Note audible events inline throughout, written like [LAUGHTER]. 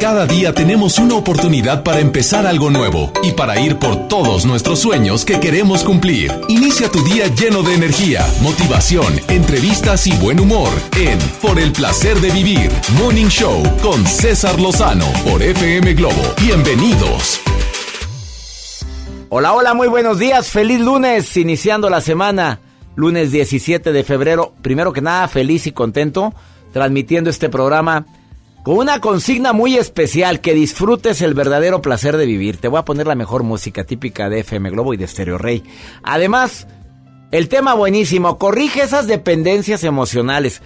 Cada día tenemos una oportunidad para empezar algo nuevo y para ir por todos nuestros sueños que queremos cumplir. Inicia tu día lleno de energía, motivación, entrevistas y buen humor en Por el placer de vivir, Morning Show con César Lozano por FM Globo. Bienvenidos. Hola, hola, muy buenos días. Feliz lunes, iniciando la semana. Lunes 17 de febrero. Primero que nada, feliz y contento transmitiendo este programa con una consigna muy especial, que disfrutes el verdadero placer de vivir. Te voy a poner la mejor música típica de FM Globo y de Stereo Rey. Además, el tema buenísimo, corrige esas dependencias emocionales.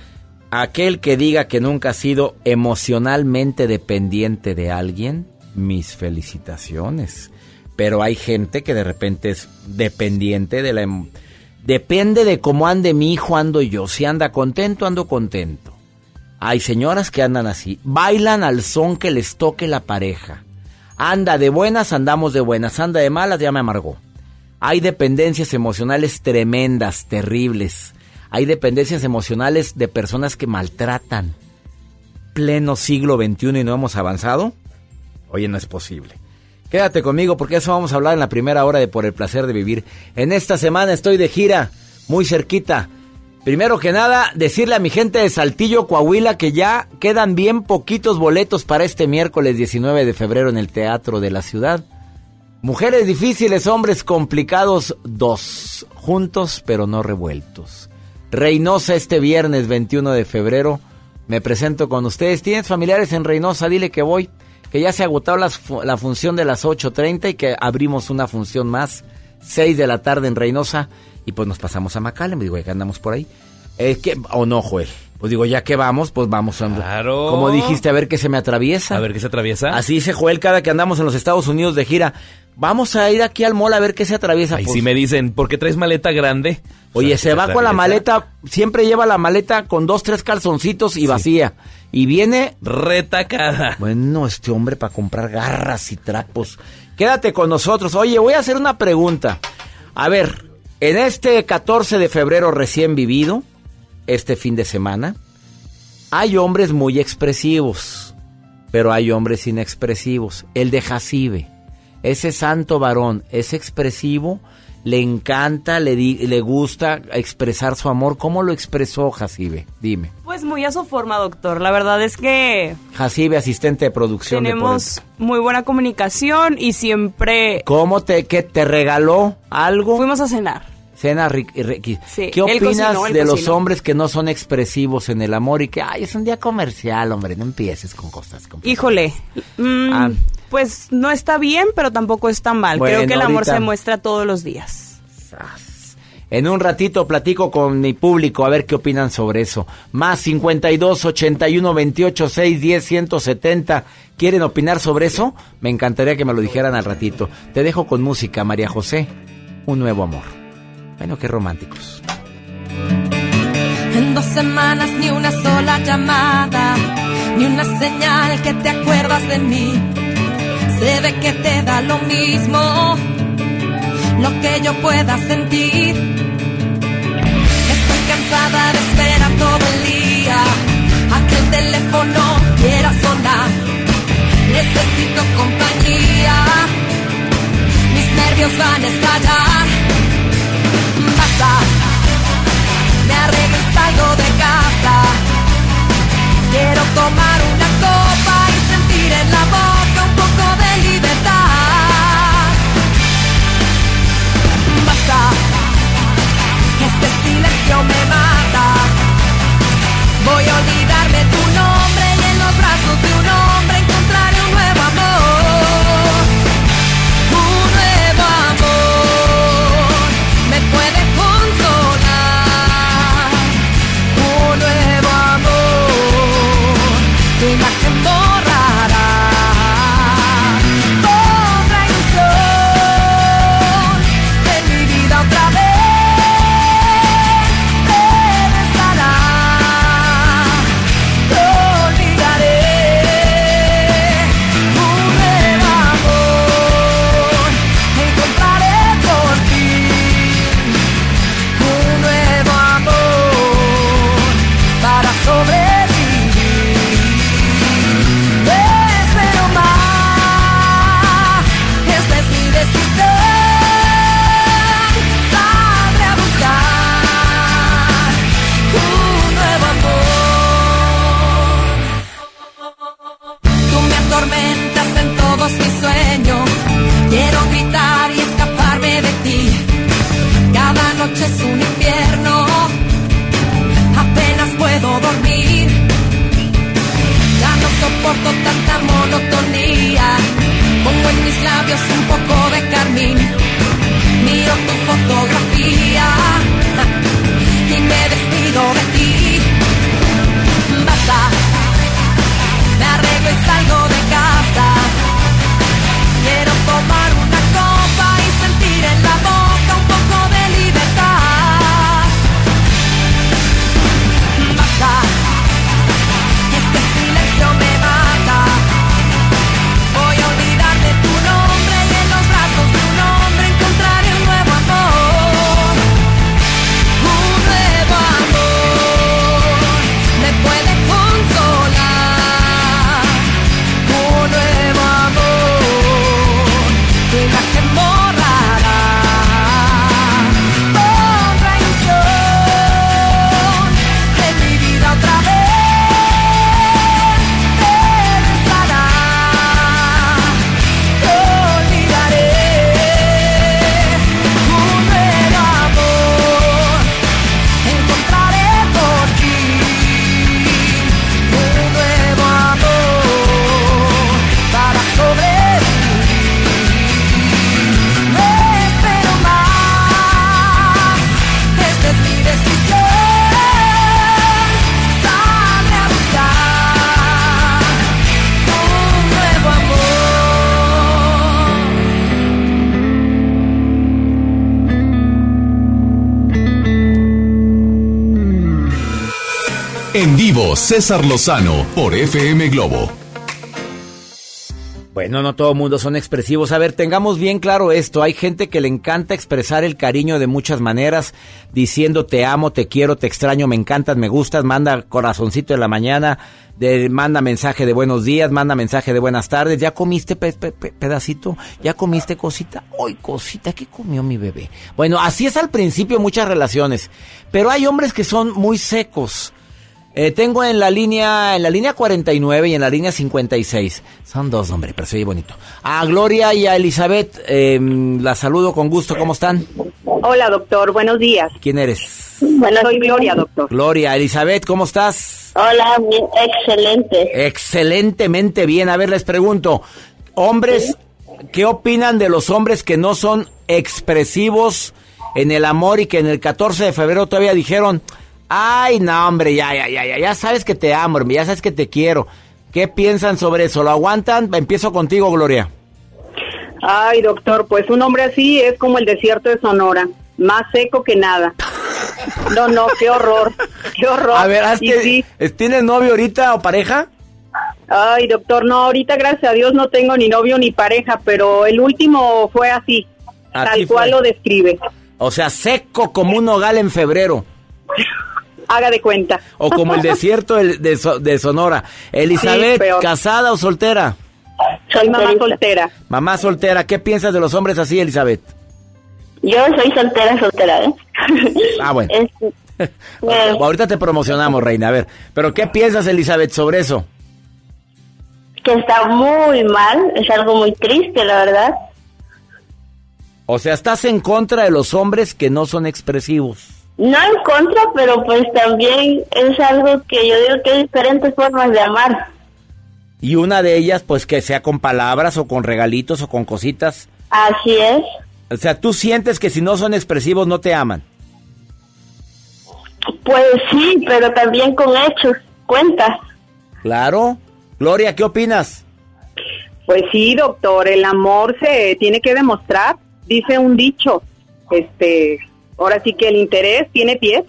Aquel que diga que nunca ha sido emocionalmente dependiente de alguien, mis felicitaciones. Pero hay gente que de repente es dependiente de la... Em, depende de cómo ande mi hijo, ando yo. Si anda contento, ando contento. Hay señoras que andan así, bailan al son que les toque la pareja. Anda de buenas, andamos de buenas, anda de malas, ya me amargó. Hay dependencias emocionales tremendas, terribles. Hay dependencias emocionales de personas que maltratan. Pleno siglo XXI y no hemos avanzado. Oye, no es posible. Quédate conmigo porque eso vamos a hablar en la primera hora de Por el placer de vivir. En esta semana estoy de gira, muy cerquita Primero que nada, decirle a mi gente de Saltillo, Coahuila, que ya quedan bien poquitos boletos para este miércoles 19 de febrero en el Teatro de la Ciudad. Mujeres difíciles, hombres complicados, dos, juntos pero no revueltos. Reynosa este viernes 21 de febrero. Me presento con ustedes. ¿Tienes familiares en Reynosa? Dile que voy. Que ya se ha agotado la función de las 8.30 y que abrimos una función más. 6 de la tarde en Reynosa. Y pues nos pasamos a Me Digo, ya que andamos por ahí. Es que, o no, Joel. Pues digo, ya que vamos, pues vamos. Claro. Como dijiste, a ver qué se me atraviesa. A ver qué se atraviesa. Así dice Joel cada que andamos en los Estados Unidos de gira. Vamos a ir aquí al mall a ver qué se atraviesa. Ahí pues, me dicen, ¿por qué traes maleta grande? Oye, se va con la maleta, siempre lleva la maleta con dos, tres calzoncitos y vacía. Y viene retacada. Bueno, este hombre para comprar garras y trapos. Quédate con nosotros. Oye, voy a hacer una pregunta. A ver, en este 14 de febrero recién vivido, este fin de semana, hay hombres muy expresivos, pero hay hombres inexpresivos. El de Jacibe, ese santo varón, es expresivo, le encanta, le, le gusta expresar su amor. ¿Cómo lo expresó Jacibe? Dime. Pues muy a su forma, doctor. La verdad es que... Jacibe, asistente de producción. Tenemos muy buena comunicación y siempre... ¿Cómo te, que te regaló algo? Fuimos a cenar. Cena sí, ¿Qué opinas de los hombres que no son expresivos en el amor y que, ay, es un día comercial, hombre, no empieces con cosas Híjole, mm, ah. pues no está bien, pero tampoco es tan mal. Creo que el amor se muestra todos los días. En un ratito platico con mi público a ver qué opinan sobre eso. Más 52 81 28 6 10 170. ¿Quieren opinar sobre eso? Me encantaría que me lo dijeran al ratito. Te dejo con música, María José. Un nuevo amor. Bueno, qué románticos. En dos semanas ni una sola llamada, ni una señal que te acuerdas de mí. Se ve que te da lo mismo lo que yo pueda sentir. Cansada de esperar todo el día a que el teléfono quiera sonar. Necesito compañía, mis nervios van a estallar me arreglo y salgo de casa. Quiero tomar una copa y sentir en la este silencio me mata. Voy a olvidarme tu nombre y en los brazos de un hombre en mis labios un poco de carmín. César Lozano por FM Globo. Bueno, no todo mundo son expresivos. A ver, tengamos bien claro esto. Hay gente que le encanta expresar el cariño de muchas maneras, diciendo te amo, te quiero, te extraño, me encantas, me gustas, manda corazoncito en la mañana, de- manda mensaje de buenos días, manda mensaje de buenas tardes. ¿Ya comiste pe- pe- pe- pedacito? ¿Ya comiste cosita? Hoy cosita, ¿qué comió mi bebé? Bueno, así es al principio muchas relaciones, pero hay hombres que son muy secos. Eh, tengo en la línea en la línea 49 y en la línea 56. Son dos, hombre, pero se bonito. A Gloria y a Elizabeth, eh, la saludo con gusto. ¿Cómo están? Hola, doctor. Buenos días. ¿Quién eres? Bueno, soy Gloria, doctor. Gloria, Elizabeth, ¿cómo estás? Hola, bien, excelente. Excelentemente bien. A ver, les pregunto, hombres, ¿qué opinan de los hombres que no son expresivos en el amor y que en el 14 de febrero todavía dijeron, ay, no, hombre, ya, ya, ya, ya, ya sabes que te amo, ya sabes que te quiero. ¿Qué piensan sobre eso? ¿Lo aguantan? Empiezo contigo, Gloria. Ay, doctor, pues un hombre así es como el desierto de Sonora, más seco que nada. No, no, qué horror, qué horror. A ver, ¿has Y que- sí, ¿tienes novio ahorita o pareja? Ay, doctor, no, ahorita gracias a Dios no tengo ni novio ni pareja, pero el último fue así, Así tal cual lo describe. O sea, seco como un nogal en febrero. [LAUGHS] Haga de cuenta. O como el [LAUGHS] desierto de, So- de Sonora. Elizabeth, Sí. ¿casada o soltera? Soy mamá soltera. Mamá soltera, ¿qué piensas de los hombres así, Elizabeth? Yo soy soltera, soltera, ¿eh? [LAUGHS] Ah, bueno. Es- [LAUGHS] eh, Ahorita te promocionamos, reina. A ver, pero ¿qué piensas, Elizabeth, sobre eso? que está muy mal, es algo muy triste, la verdad. O sea, estás en contra de los hombres que no son expresivos. No en contra, pero pues también es algo que yo digo que hay diferentes formas de amar. Y una de ellas, pues que sea con palabras o con regalitos o con cositas. Así es. O sea, tú sientes que si no son expresivos no te aman. Pues sí, pero también con hechos, cuentas. Claro. Gloria, ¿qué opinas? Pues sí, doctor, el amor se tiene que demostrar, dice un dicho. Este, ahora sí que el interés tiene pies.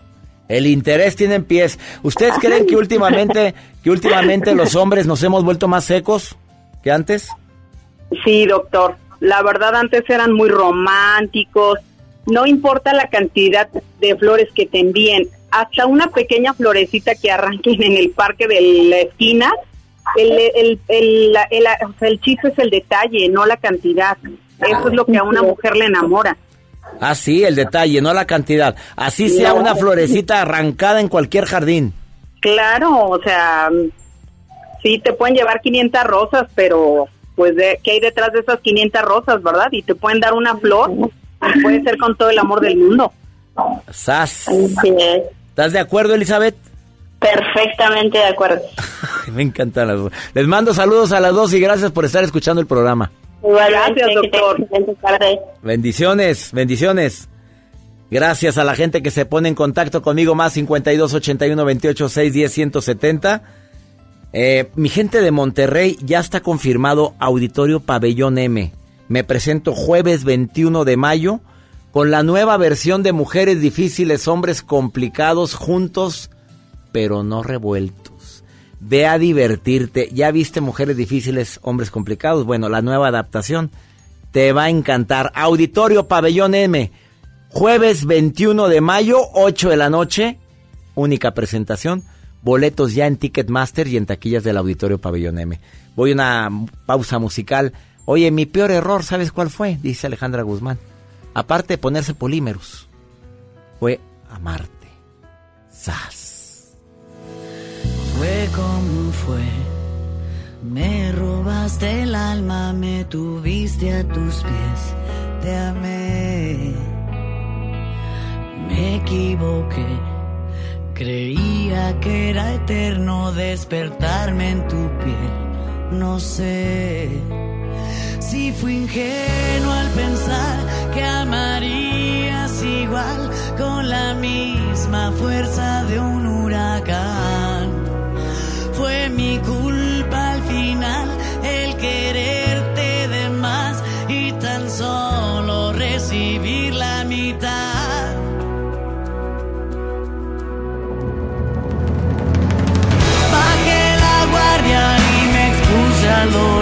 El interés tiene pies. ¿Ustedes creen que últimamente, que últimamente los [LAUGHS] hombres nos hemos vuelto más secos que antes? Sí, doctor. La verdad antes eran muy románticos. No importa la cantidad de flores que te envíen, hasta una pequeña florecita que arranquen en el parque de la esquina. El, el, el, el chiste es el detalle, no la cantidad. Eso es lo que a una mujer le enamora. Ah, sí, el detalle, no la cantidad. Así sea una florecita arrancada en cualquier jardín. Claro, o sea, sí te pueden llevar 500 rosas, pero pues de qué hay detrás de esas 500 rosas, ¿verdad? Y te pueden dar una flor, puede ser con todo el amor del mundo. Sas. ¿Estás de acuerdo, Elizabeth? Perfectamente de acuerdo. [LAUGHS] Me encantan las dos. Les mando saludos a las dos y gracias por estar escuchando el programa. Gracias, doctor. Bendiciones, bendiciones. Gracias a la gente que se pone en contacto conmigo, más 52 81 28 6 10 170. mi gente de Monterrey ya está confirmado Auditorio Pabellón M. Me presento jueves 21 de mayo con la nueva versión de Mujeres Difíciles, Hombres Complicados, juntos, pero no revueltos. Ve a divertirte. ¿Ya viste Mujeres Difíciles, Hombres Complicados? Bueno, la nueva adaptación te va a encantar. Auditorio Pabellón M. Jueves 21 de mayo, 8 de la noche, única presentación. Boletos ya en Ticketmaster y en taquillas del Auditorio Pabellón M. Voy a una pausa musical. Oye, mi peor error, ¿sabes cuál fue? Dice Alejandra Guzmán. Aparte de ponerse polímeros, fue amarte. Sas. Fue como fue. Me robaste el alma, me tuviste a tus pies. Te amé me equivoqué. Creía que era eterno despertarme en tu piel. No sé si fui ingenuo al pensar que amarías igual con la misma fuerza de un huracán. Fue mi culpa al final el quererte de más y tan solo recibir la mitad. al dolor.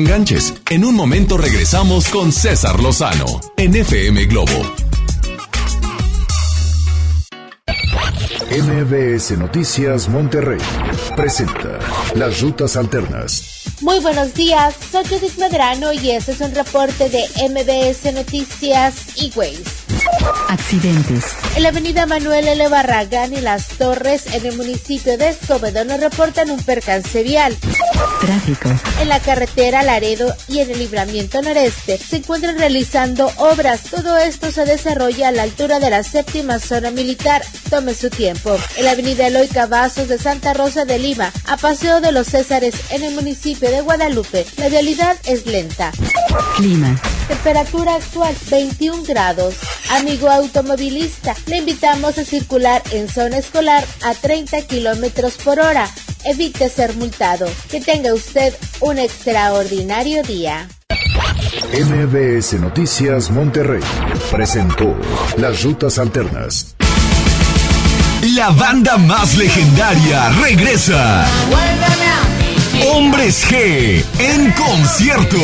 Enganches. En un momento regresamos con César Lozano en FM Globo. MBS Noticias Monterrey presenta Las Rutas Alternas. Muy buenos días, soy Judith Medrano y este es un reporte de MBS Noticias y Ways. Accidentes. En la avenida Manuel L. Barragán y Las Torres, en el municipio de Escobedo, nos reportan un percance vial. Tráfico. En la carretera Laredo y en el libramiento noreste se encuentran realizando obras. Todo esto se desarrolla a la altura de la séptima zona militar. Tome su tiempo. En la avenida Eloy Cavazos de Santa Rosa de Lima, a Paseo de los Césares, en el municipio de Guadalupe, la vialidad es lenta. Clima. Temperatura actual 21 grados. Amigo automovilista, le invitamos a circular en zona escolar a 30 kilómetros por hora. Evite ser multado. Que tenga usted un extraordinario día. MBS Noticias Monterrey presentó Las Rutas Alternas. La banda más legendaria regresa. Hombres G en concierto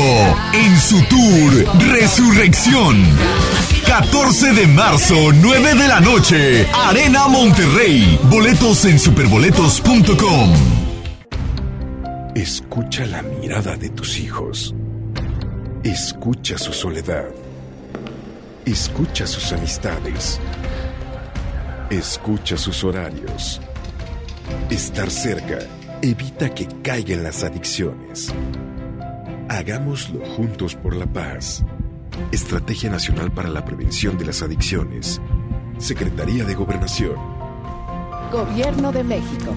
en su tour Resurrección. 14 de marzo, 9 de la noche, Arena Monterrey. Boletos en superboletos.com. Escucha la mirada de tus hijos. Escucha su soledad. Escucha sus amistades. Escucha sus horarios. Estar cerca evita que caigan las adicciones. Hagámoslo juntos por la paz. Estrategia Nacional para la Prevención de las Adicciones. Secretaría de Gobernación. Gobierno de México.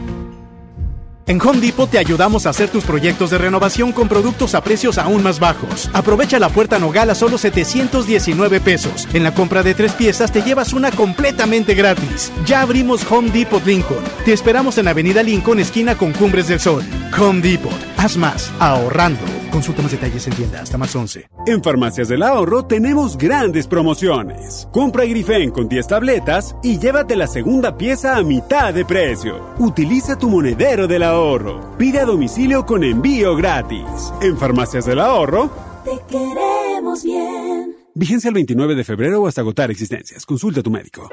En Home Depot te ayudamos a hacer tus proyectos de renovación con productos a precios aún más bajos. Aprovecha la puerta Nogal a solo 719 pesos. En la compra de tres piezas te llevas una completamente gratis. Ya abrimos Home Depot Lincoln. Te esperamos en Avenida Lincoln, esquina con Cumbres del Sol. Home Depot. Haz más, ahorrando. Consulta más detalles en tienda hasta más 11. En Farmacias del Ahorro tenemos grandes promociones. Compra Grifen con 10 tabletas y llévate la segunda pieza a mitad de precio. Utiliza tu monedero del ahorro. Pide a domicilio con envío gratis. En Farmacias del Ahorro. Te queremos bien. Vigencia el 29 de febrero o hasta agotar existencias. Consulta a tu médico.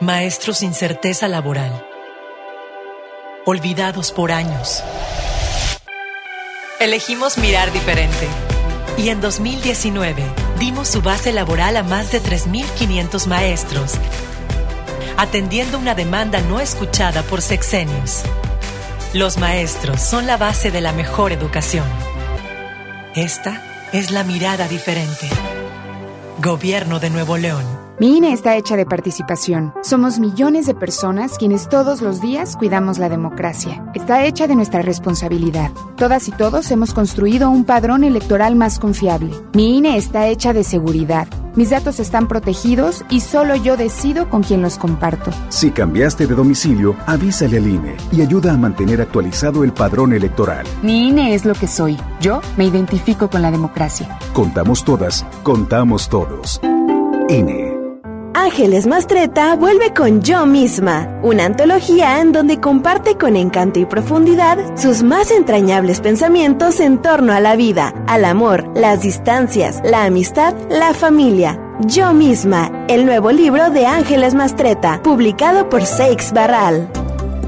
Maestros sin certeza laboral. Olvidados por años. Elegimos mirar diferente. Y en 2019 dimos su base laboral a más de 3.500 maestros, atendiendo una demanda no escuchada por sexenios. Los maestros son la base de la mejor educación. Esta es la mirada diferente. Gobierno de Nuevo León. Mi INE está hecha de participación. Somos millones de personas quienes todos los días cuidamos la democracia. Está hecha de nuestra responsabilidad. Todas y todos hemos construido un padrón electoral más confiable. Mi INE está hecha de seguridad. Mis datos están protegidos y solo yo decido con quién los comparto. Si cambiaste de domicilio, avísale al INE y ayuda a mantener actualizado el padrón electoral. Mi INE es lo que soy. Yo me identifico con la democracia. Contamos todas, contamos todos. INE. Ángeles Mastreta vuelve con Yo misma, una antología en donde comparte con encanto y profundidad sus más entrañables pensamientos en torno a la vida, al amor, las distancias, la amistad, la familia. Yo misma, el nuevo libro de Ángeles Mastreta, publicado por Seix Barral.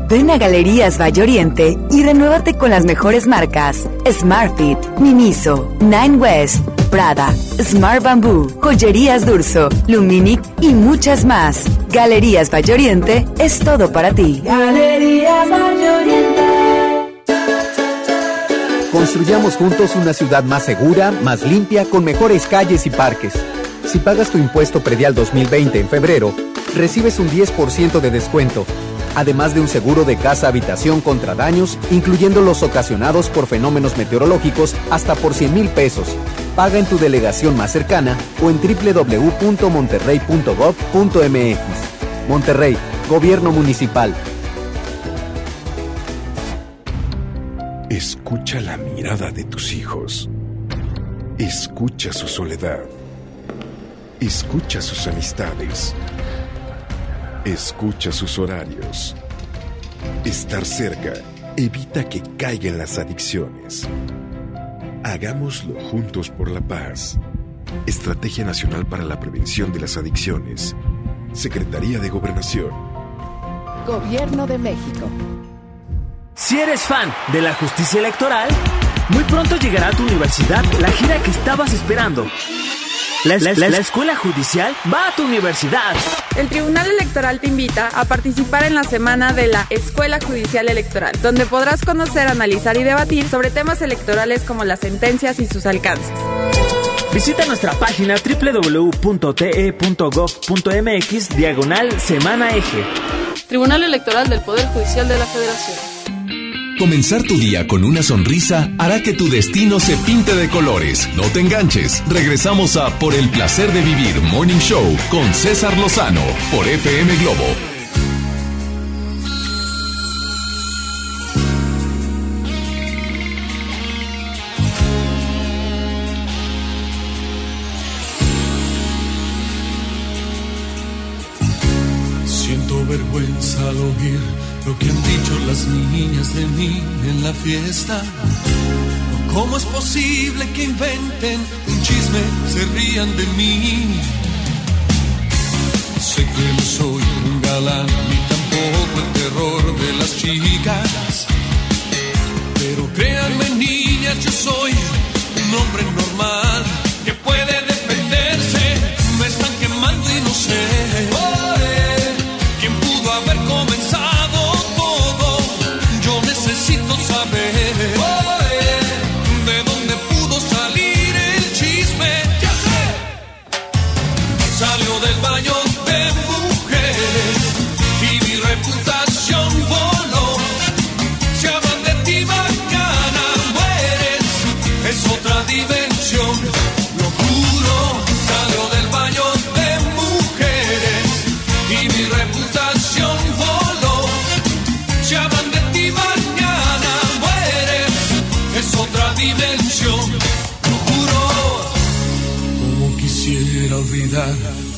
Ven a Galerías Valle Oriente y renuévate con las mejores marcas: Smartfit, Miniso, Nine West, Prada, Smart Bamboo, Joyerías Durso, Luminic y muchas más. Galerías Valle Oriente es todo para ti. Galerías Valle Oriente. Construyamos juntos una ciudad más segura, más limpia, con mejores calles y parques. Si pagas tu impuesto predial 2020 en febrero, recibes un 10% de descuento además de un seguro de casa-habitación contra daños, incluyendo los ocasionados por fenómenos meteorológicos, hasta por 100 mil pesos. Paga en tu delegación más cercana o en www.monterrey.gov.mx. Monterrey, Gobierno Municipal. Escucha la mirada de tus hijos. Escucha su soledad. Escucha sus amistades. Escucha sus horarios. Estar cerca evita que caigan las adicciones. Hagámoslo juntos por la paz. Estrategia Nacional para la Prevención de las Adicciones. Secretaría de Gobernación. Gobierno de México. Si eres fan de la justicia electoral, muy pronto llegará a tu universidad la gira que estabas esperando. La, escuela judicial va a tu universidad. El Tribunal Electoral te invita a participar en la semana de la Escuela Judicial Electoral, donde podrás conocer, analizar y debatir sobre temas electorales como las sentencias y sus alcances. Visita nuestra página www.te.gov.mx diagonal semana eje. Tribunal Electoral del Poder Judicial de la Federación. Comenzar tu día con una sonrisa hará que tu destino se pinte de colores. No te enganches. Regresamos a Por el placer de vivir Morning Show con César Lozano por FM Globo las niñas de mí en la fiesta. ¿Cómo es posible que inventen un chisme, se rían de mí? Sé que no soy un galán ni tampoco el terror de las chicas. Pero créanme niñas, yo soy un hombre normal que puede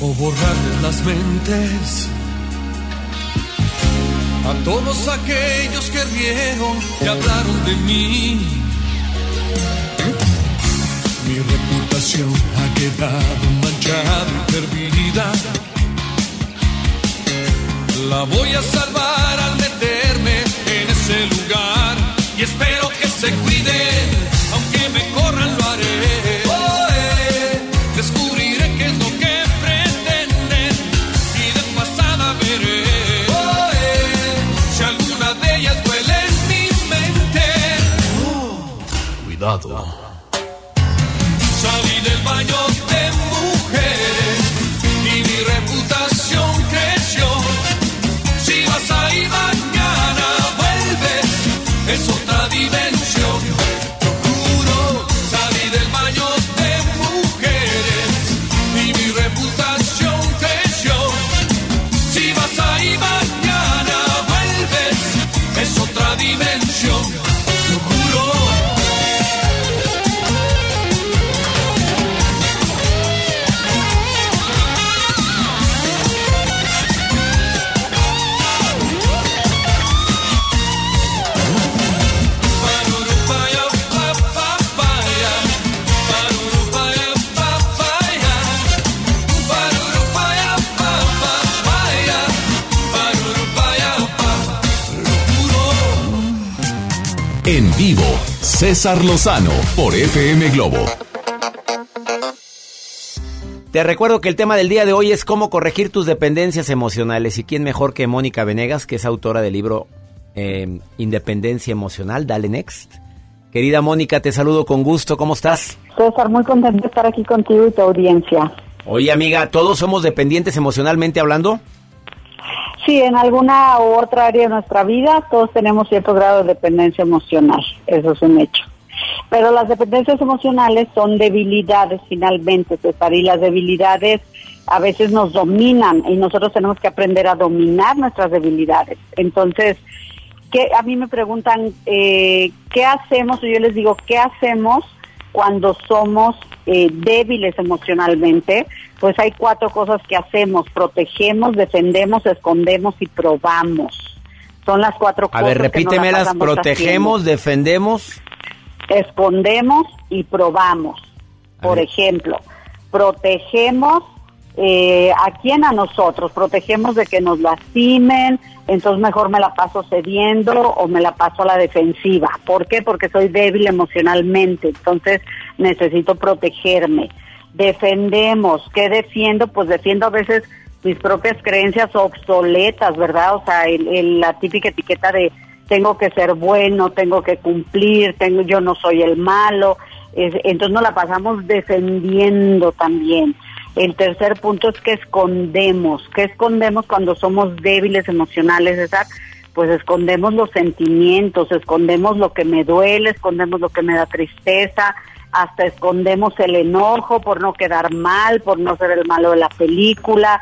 o borrarles las mentes a todos aquellos que rieron y hablaron de mí. Mi reputación ha quedado manchada y perdida. La voy a salvar al meterme en ese lugar y espero que se cuiden, aunque me corran lo haré. cuidado. Vivo, César Lozano por FM Globo. Te recuerdo que el tema del día de hoy es cómo corregir tus dependencias emocionales. ¿Y quién mejor que Mónica Venegas, que es autora del libro eh, Independencia Emocional? Dale Next. Querida Mónica, te saludo con gusto. ¿Cómo estás? César, muy contento de estar aquí contigo y tu audiencia. Oye, amiga, ¿todos somos dependientes emocionalmente hablando? Sí, en alguna u otra área de nuestra vida todos tenemos cierto grado de dependencia emocional, eso es un hecho. Pero las dependencias emocionales son debilidades finalmente, César, y las debilidades a veces nos dominan y nosotros tenemos que aprender a dominar nuestras debilidades. Entonces, que a mí me preguntan eh, qué hacemos, y yo les digo, ¿qué hacemos cuando somos eh, débiles emocionalmente, pues hay cuatro cosas que hacemos, protegemos, defendemos, escondemos y probamos. Son las cuatro cosas. A ver, repítemelas, protegemos, defendemos. Escondemos y probamos. Por ejemplo, protegemos eh, a quién a nosotros, protegemos de que nos lastimen, entonces mejor me la paso cediendo o me la paso a la defensiva. ¿Por qué? Porque soy débil emocionalmente, entonces necesito protegerme. Defendemos, ¿qué defiendo? Pues defiendo a veces mis propias creencias obsoletas, ¿verdad? O sea, la típica etiqueta de tengo que ser bueno, tengo que cumplir, tengo yo no soy el malo, entonces nos la pasamos defendiendo también. El tercer punto es que escondemos. ¿Qué escondemos cuando somos débiles emocionales, César? Pues escondemos los sentimientos, escondemos lo que me duele, escondemos lo que me da tristeza, hasta escondemos el enojo por no quedar mal, por no ser el malo de la película.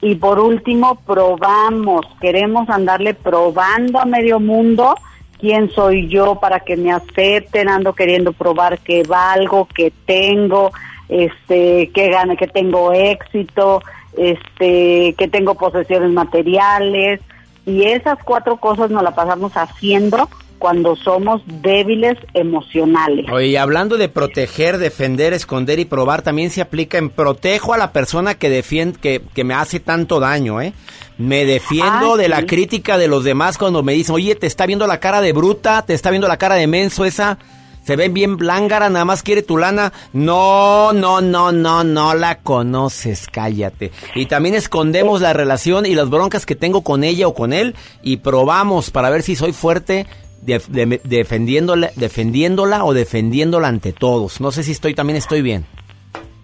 Y por último, probamos, queremos andarle probando a medio mundo quién soy yo para que me acepten, ando queriendo probar que valgo, que tengo, este, que gane, que tengo éxito, este, que tengo posesiones materiales y esas cuatro cosas nos la pasamos haciendo cuando somos débiles emocionales. Oye, hablando de proteger, defender, esconder y probar, también se aplica en protejo a la persona que defiende, que, que me hace tanto daño, ¿eh? Me defiendo Ah, de la crítica de los demás cuando me dicen, oye, te está viendo la cara de bruta, te está viendo la cara de menso esa, se ven bien blángara, nada más quiere tu lana. No, no, no, no, no la conoces, cállate. Y también escondemos la relación y las broncas que tengo con ella o con él y probamos para ver si soy fuerte de- defendiéndola, defendiéndola o defendiéndola ante todos. No sé si estoy también estoy bien.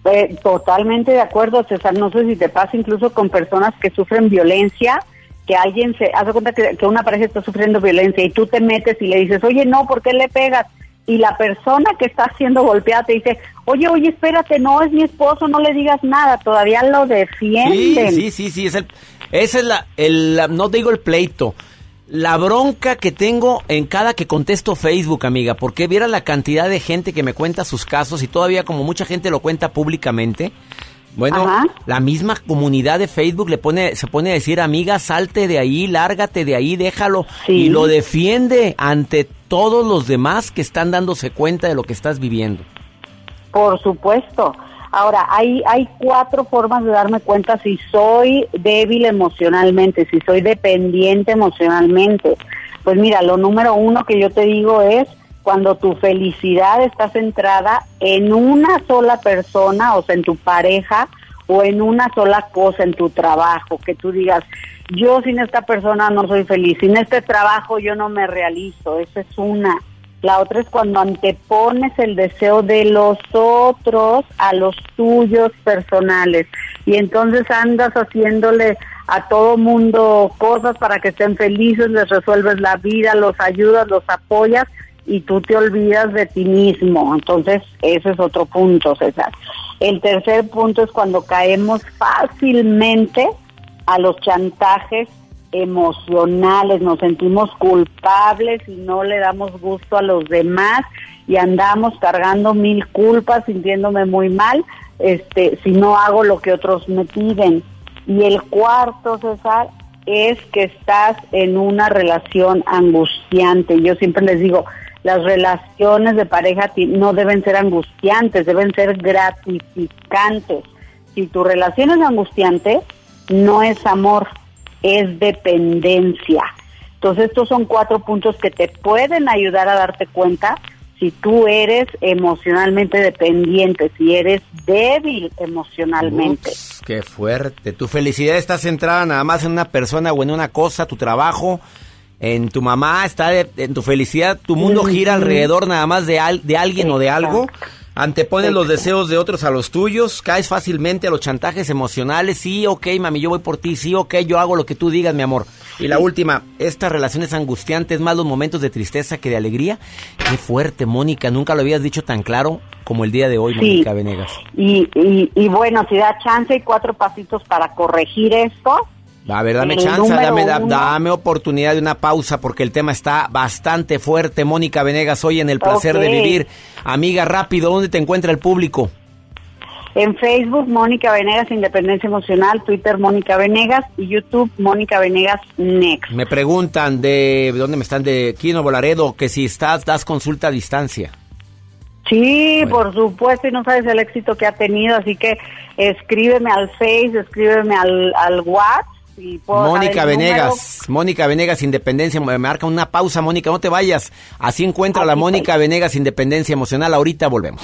Eh, totalmente de acuerdo, César. No sé si te pasa incluso con personas que sufren violencia, que alguien se hace cuenta que, que una pareja está sufriendo violencia y tú te metes y le dices, oye, no, ¿por qué le pegas? Y la persona que está siendo golpeada te dice, oye, oye, espérate, no es mi esposo, no le digas nada, todavía lo Sí, defienden. sí, sí, sí, es el, esa es la, el, la- no digo el pleito, la bronca que tengo en cada que contesto Facebook, amiga, porque viera la cantidad de gente que me cuenta sus casos y todavía como mucha gente lo cuenta públicamente. Bueno, la misma comunidad de Facebook le pone, se pone a decir, amiga, salte de ahí, lárgate de ahí, déjalo. Y lo defiende ante todos los demás que están dándose cuenta de lo que estás viviendo. Por supuesto. Ahora, hay, hay cuatro formas de darme cuenta si soy débil emocionalmente, si soy dependiente emocionalmente. Pues mira, lo número uno que yo te digo es cuando tu felicidad está centrada en una sola persona, o sea, en tu pareja, o en una sola cosa, en tu trabajo, que tú digas, yo sin esta persona no soy feliz, sin este trabajo yo no me realizo, esa es una. La otra es cuando antepones el deseo de los otros a los tuyos personales. Y entonces andas haciéndole a todo mundo cosas para que estén felices, les resuelves la vida, los ayudas, los apoyas y tú te olvidas de ti mismo. Entonces, ese es otro punto, César. El tercer punto es cuando caemos fácilmente a los chantajes emocionales, nos sentimos culpables y no le damos gusto a los demás y andamos cargando mil culpas, sintiéndome muy mal, este, si no hago lo que otros me piden. Y el cuarto, César, es que estás en una relación angustiante. Yo siempre les digo, las relaciones de pareja no deben ser angustiantes, deben ser gratificantes. Si tu relación es angustiante, no es amor, es dependencia. Entonces estos son cuatro puntos que te pueden ayudar a darte cuenta si tú eres emocionalmente dependiente, si eres débil emocionalmente. Qué fuerte. Tu felicidad está centrada nada más en una persona o en una cosa, tu trabajo, en tu mamá, está de- en tu felicidad, tu mundo gira alrededor nada más de, al- de alguien o de algo. Antepones los deseos de otros a los tuyos, caes fácilmente a los chantajes emocionales. Sí, ok, mami, yo voy por ti. Sí, ok, yo hago lo que tú digas, mi amor. Y la última, estas relaciones angustiantes, más los momentos de tristeza que de alegría. Qué fuerte, Mónica. Nunca lo habías dicho tan claro como el día de hoy, Sí. Mónica Venegas. Y, y, y bueno, si da chance y cuatro pasitos para corregir esto, a ver, dame chance, dame, dame, oportunidad de una pausa porque el tema está bastante fuerte. Mónica Venegas, hoy en El Placer de Vivir. Amiga, rápido, ¿dónde te encuentra el público? En Facebook, Mónica Venegas Independencia Emocional, Twitter, Mónica Venegas y YouTube, Mónica Venegas Next. Me preguntan de dónde me están, de Quino Volaredo, que si estás, das consulta a distancia. Sí, por supuesto, y no sabes el éxito que ha tenido, así que escríbeme al Face, escríbeme al WhatsApp Mónica Venegas, Mónica Venegas Independencia, me marca una pausa, Mónica, no te vayas. Así encuentra la Mónica Venegas Independencia Emocional. Ahorita volvemos.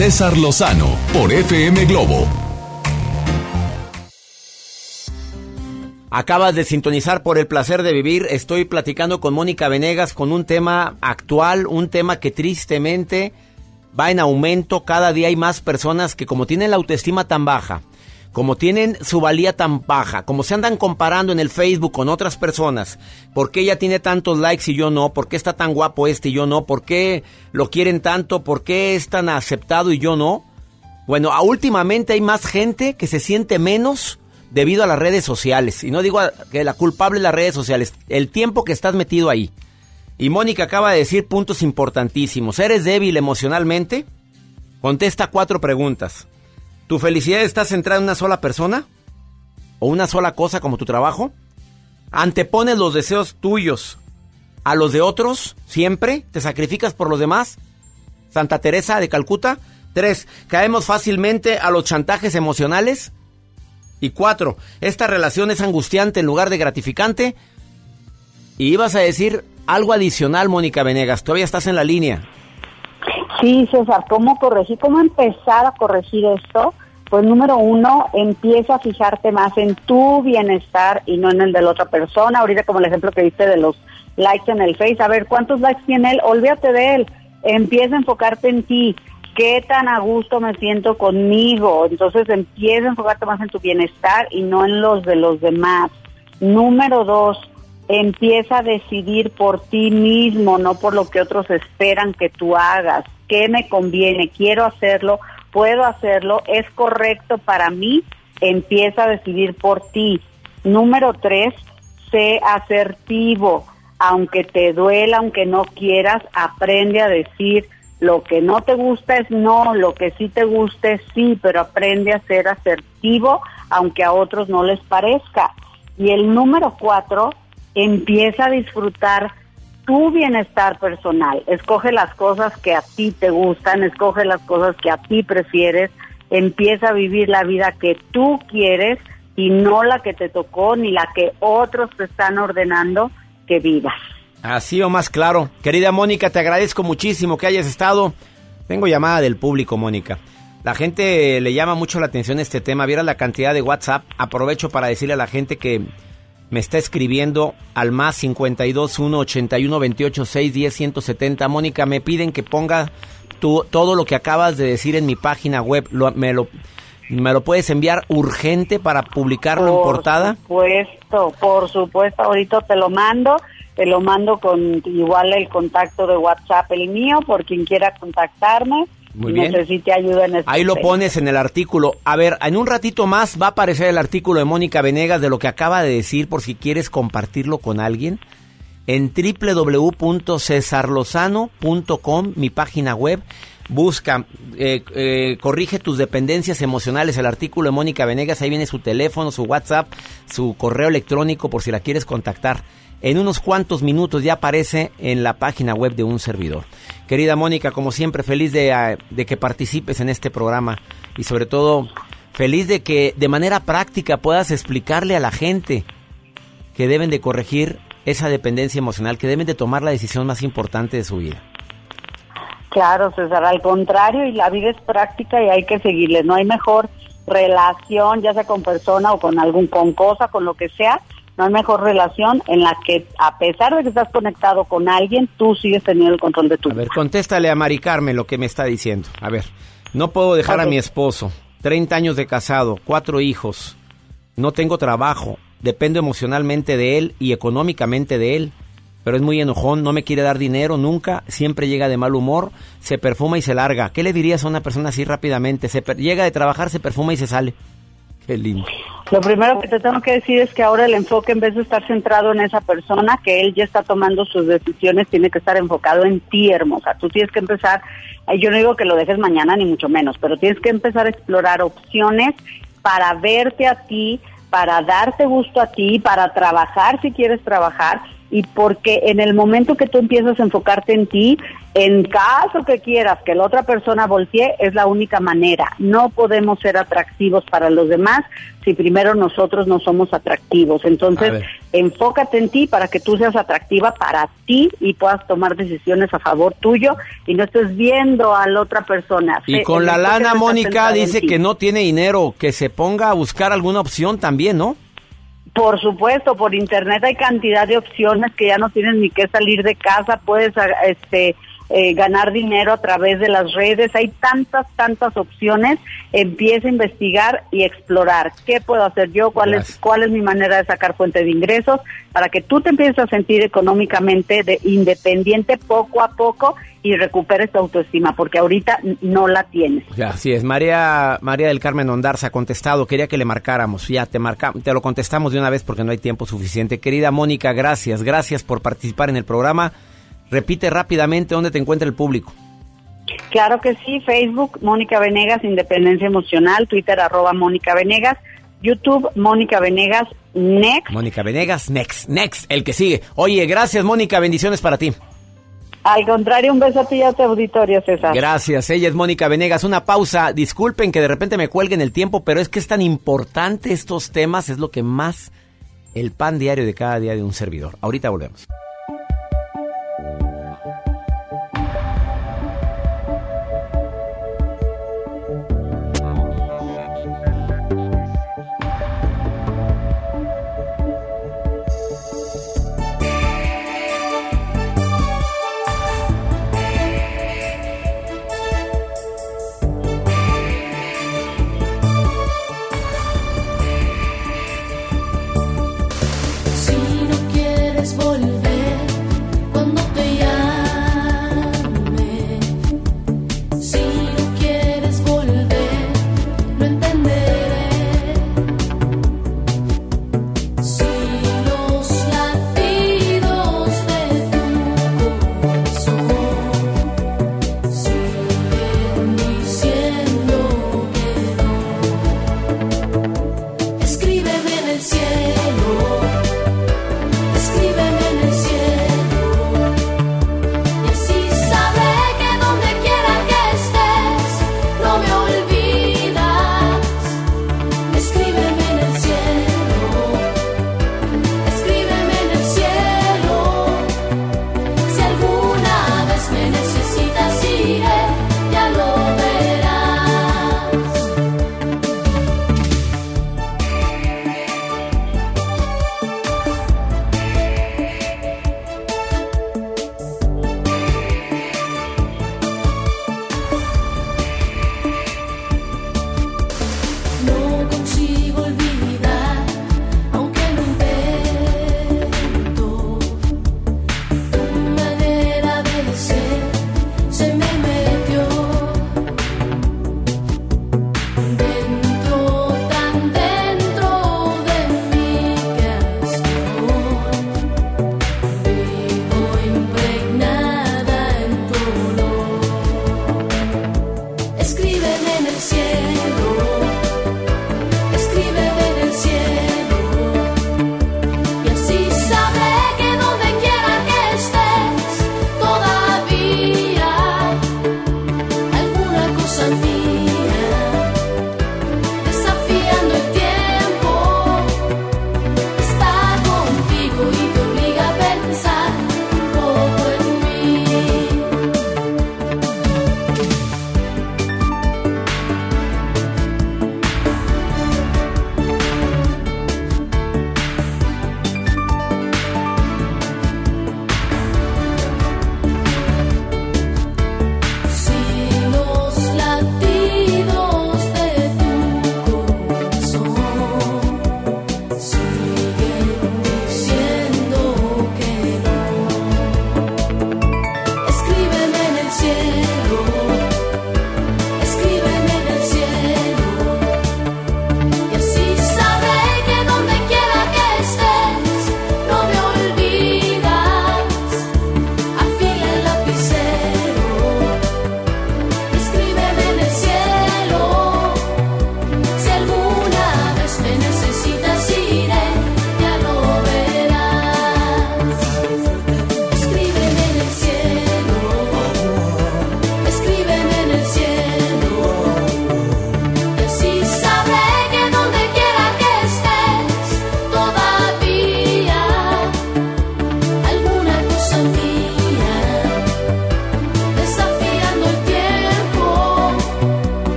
César Lozano por FM Globo. Acabas de sintonizar por el placer de vivir. Estoy platicando con Mónica Venegas con un tema actual, un tema que tristemente va en aumento. Cada día hay más personas que como tienen la autoestima tan baja, como tienen su valía tan baja, como se andan comparando en el Facebook con otras personas, ¿por qué ella tiene tantos likes y yo no? ¿Por qué está tan guapo este y yo no? ¿Por qué lo quieren tanto? ¿Por qué es tan aceptado y yo no? Bueno, últimamente hay más gente que se siente menos debido a las redes sociales. Y no digo que la culpable es las redes sociales, el tiempo que estás metido ahí. Y Mónica acaba de decir puntos importantísimos. ¿Eres débil emocionalmente? Contesta cuatro preguntas. ¿Tu felicidad está centrada en una sola persona? ¿O una sola cosa como tu trabajo? ¿Antepones los deseos tuyos a los de otros siempre? ¿Te sacrificas por los demás? Santa Teresa de Calcuta. Tres, caemos fácilmente a los chantajes emocionales. Y cuatro, esta relación es angustiante en lugar de gratificante. Y ibas a decir algo adicional, Mónica Venegas. Todavía estás en la línea. Sí, César, ¿cómo corregir? ¿Cómo empezar a corregir esto? Pues número uno, empieza a fijarte más en tu bienestar y no en el de la otra persona. Ahorita como el ejemplo que viste de los likes en el Face, a ver, ¿cuántos likes tiene él? Olvídate de él. Empieza a enfocarte en ti. ¿Qué tan a gusto me siento conmigo? Entonces empieza a enfocarte más en tu bienestar y no en los de los demás. Número dos, empieza a decidir por ti mismo, no por lo que otros esperan que tú hagas. ¿Qué me conviene? ¿Quiero hacerlo? ¿Puedo hacerlo? ¿Es correcto para mí? Empieza a decidir por ti. Número tres, sé asertivo. Aunque te duela, aunque no quieras, aprende a decir lo que no te gusta es no, lo que sí te gusta es sí, pero aprende a ser asertivo, aunque a otros no les parezca. Y el número cuatro, empieza a disfrutar tu bienestar personal. Escoge las cosas que a ti te gustan, escoge las cosas que a ti prefieres, empieza a vivir la vida que tú quieres y no la que te tocó ni la que otros te están ordenando que vivas. Así o más claro. Querida Mónica, te agradezco muchísimo que hayas estado. Tengo llamada del público, Mónica. La gente le llama mucho la atención este tema. Viera la cantidad de WhatsApp. Aprovecho para decirle a la gente que me está escribiendo al más 52 1 81 28 6 10 170. Mónica, me piden que ponga tu, todo lo que acabas de decir en mi página web. me, lo, ¿Me lo puedes enviar urgente para publicarlo en portada? Por supuesto, por supuesto. Ahorita te lo mando. Te lo mando con igual el contacto de WhatsApp, el mío, por quien quiera contactarme. Muy bien. Necesite ayuda en este Ahí lo pones en el artículo. A ver, en un ratito más va a aparecer el artículo de Mónica Venegas de lo que acaba de decir por si quieres compartirlo con alguien. En www.cesarlozano.com, mi página web. Busca, eh, eh, corrige tus dependencias emocionales, el artículo de Mónica Venegas, ahí viene su teléfono, su WhatsApp, su correo electrónico por si la quieres contactar. En unos cuantos minutos ya aparece en la página web de un servidor. Querida Mónica, como siempre, feliz de, ah, de que participes en este programa y sobre todo feliz de que de manera práctica puedas explicarle a la gente que deben de corregir esa dependencia emocional, que deben de tomar la decisión más importante de su vida. Claro, César, al contrario, y la vida es práctica y hay que seguirle. No hay mejor relación, ya sea con persona o con algún, con cosa, con lo que sea, no hay mejor relación en la que a pesar de que estás conectado con alguien, tú sigues teniendo el control de tu vida. A ver, contéstale a Mari Carmen lo que me está diciendo. A ver, no puedo dejar a mi esposo, 30 años de casado, cuatro hijos, no tengo trabajo, dependo emocionalmente de él y económicamente de él, pero es muy enojón, no me quiere dar dinero nunca, siempre llega de mal humor, se perfuma y se larga. ¿Qué le dirías a una persona así rápidamente? Se llega de trabajar, se perfuma y se sale. Lo primero que te tengo que decir es que ahora el enfoque, en vez de estar centrado en esa persona, que él ya está tomando sus decisiones, tiene que estar enfocado en ti, hermosa. Tú tienes que empezar, yo no digo que lo dejes mañana, ni mucho menos, pero tienes que empezar a explorar opciones para verte a ti, para darte gusto a ti, para trabajar si quieres trabajar y porque en el momento que tú empiezas a enfocarte en ti, en caso que quieras que la otra persona voltee, es la única manera. No podemos ser atractivos para los demás si primero nosotros no somos atractivos. Entonces, enfócate en ti para que tú seas atractiva para ti y puedas tomar decisiones a favor tuyo y no estés viendo a la otra persona. Y con la lana, Mónica dice que no tiene dinero, que se ponga a buscar alguna opción también, ¿no? Por supuesto, por internet hay cantidad de opciones que ya no tienes ni que salir de casa, puedes este eh, ganar dinero a través de las redes. Hay tantas, tantas opciones. Empieza a investigar y explorar. ¿Qué puedo hacer yo? ¿Cuál es, cuál es mi manera de sacar fuente de ingresos? Para que tú te empieces a sentir económicamente de, independiente poco a poco y recuperes tu autoestima, porque ahorita no la tienes. Así es. María, María del Carmen Ondarza ha contestado. Quería que le marcáramos. Ya te marca, te lo contestamos de una vez porque no hay tiempo suficiente. Querida Mónica, gracias. Gracias por participar en el programa. Repite rápidamente dónde te encuentra el público. Claro que sí, Facebook, Mónica Venegas, Independencia Emocional, Twitter, arroba Mónica Venegas, YouTube, Mónica Venegas, Next. Mónica Venegas, Next, Next, el que sigue. Oye, gracias Mónica, bendiciones para ti. Al contrario, un beso a ti y a tu auditorio, César. Gracias, ella es Mónica Venegas. Una pausa, disculpen que de repente me cuelguen el tiempo, pero es que es tan importante estos temas, es lo que más el pan diario de cada día de un servidor. Ahorita volvemos.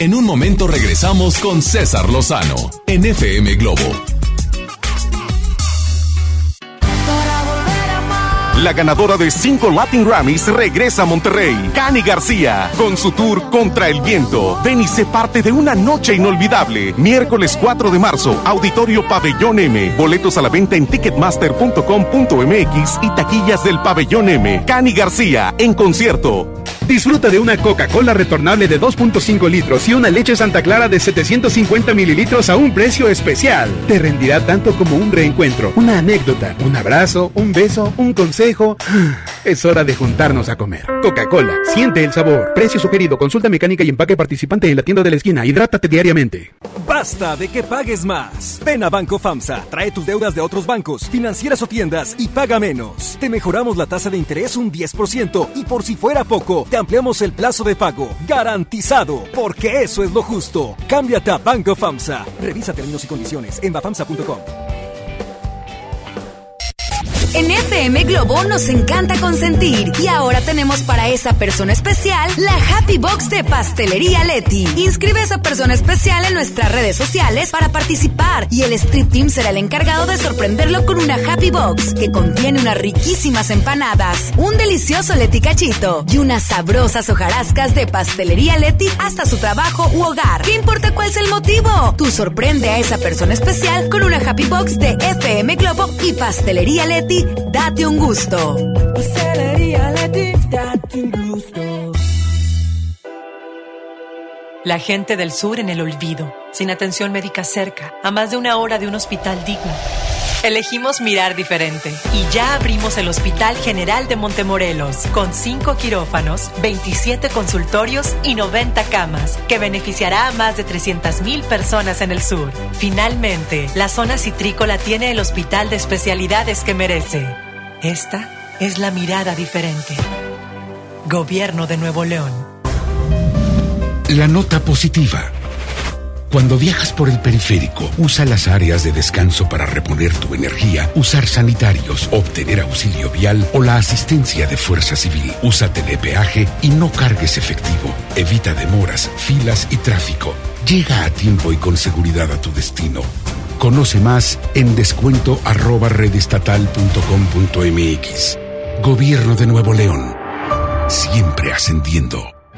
En un momento regresamos con César Lozano en FM Globo. La ganadora de cinco Latin Grammys regresa a Monterrey, Cani García, con su tour Contra el Viento. Ven y sé parte de una noche inolvidable. Miércoles 4 de marzo, Auditorio Pabellón M. Boletos a la venta en ticketmaster.com.mx y taquillas del Pabellón M. Cani García, en concierto. Disfruta de una Coca-Cola retornable de 2.5 litros y una leche Santa Clara de 750 mililitros a un precio especial. Te rendirá tanto como un reencuentro, una anécdota, un abrazo, un beso, un consejo. Es hora de juntarnos a comer. Coca-Cola, siente el sabor. Precio sugerido, consulta mecánica y empaque participante en la tienda de la esquina. Hidrátate diariamente. Basta de que pagues más. Ven a Banco FAMSA, trae tus deudas de otros bancos, financieras o tiendas y paga menos. Te mejoramos la tasa de interés un 10% y por si fuera poco, te ampliamos el plazo de pago. Garantizado, porque eso es lo justo. Cámbiate a Banco FAMSA. Revisa términos y condiciones en bafamsa.com. En FM Globo nos encanta consentir y ahora tenemos para esa persona especial la Happy Box de Pastelería Leti. Inscribe a esa persona especial en nuestras redes sociales para participar y el Street Team será el encargado de sorprenderlo con una Happy Box que contiene unas riquísimas empanadas, un delicioso Leti cachito y unas sabrosas hojarascas de Pastelería Leti hasta su trabajo u hogar. ¿Qué importa cuál es el motivo? Tú sorprende a esa persona especial con una Happy Box de FM Globo y Pastelería Leti Date un gusto. La gente del sur en el olvido, sin atención médica cerca, a más de una hora de un hospital digno. Elegimos mirar diferente y ya abrimos el Hospital General de Montemorelos con 5 quirófanos, 27 consultorios y 90 camas que beneficiará a más de 300 mil personas en el sur. Finalmente, la zona citrícola tiene el hospital de especialidades que merece. Esta es la mirada diferente. Gobierno de Nuevo León. La nota positiva. Cuando viajas por el periférico, usa las áreas de descanso para reponer tu energía, usar sanitarios, obtener auxilio vial o la asistencia de Fuerza Civil. Usa telepeaje y no cargues efectivo. Evita demoras, filas y tráfico. Llega a tiempo y con seguridad a tu destino. Conoce más en descuento arroba redestatal.com.mx. Gobierno de Nuevo León. Siempre ascendiendo.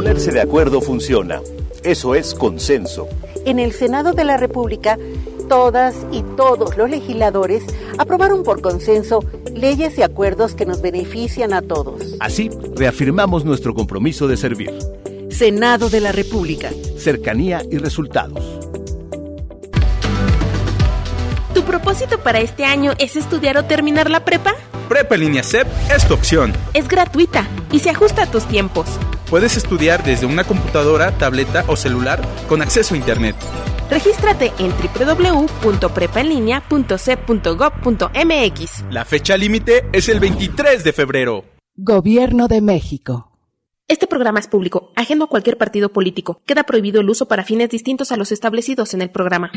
Ponerse de acuerdo funciona. Eso es consenso. En el Senado de la República, todas y todos los legisladores aprobaron por consenso leyes y acuerdos que nos benefician a todos. Así, reafirmamos nuestro compromiso de servir. Senado de la República. Cercanía y resultados. Propósito para este año es estudiar o terminar la prepa? Prepa en línea CEP es tu opción. Es gratuita y se ajusta a tus tiempos. Puedes estudiar desde una computadora, tableta o celular con acceso a Internet. Regístrate en www.prepaenlinea.cep.gov.mx. La fecha límite es el 23 de febrero. Gobierno de México. Este programa es público, ajeno a cualquier partido político. Queda prohibido el uso para fines distintos a los establecidos en el programa.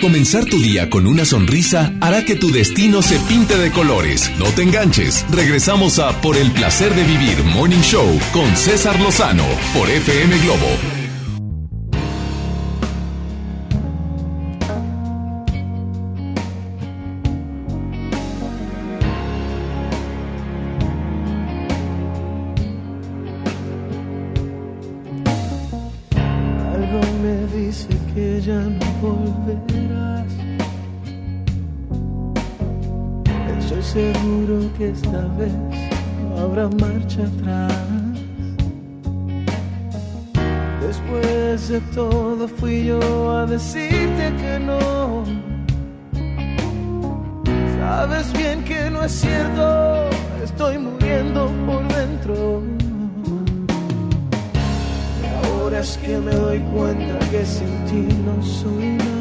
Comenzar tu día con una sonrisa hará que tu destino se pinte de colores. No te enganches. Regresamos a Por el placer de vivir Morning Show con César Lozano por FM Globo. Esta vez no habrá marcha atrás. Después de todo fui yo a decirte que no. Sabes bien que no es cierto, estoy muriendo por dentro. Y ahora es que me doy cuenta que sin ti no soy nada.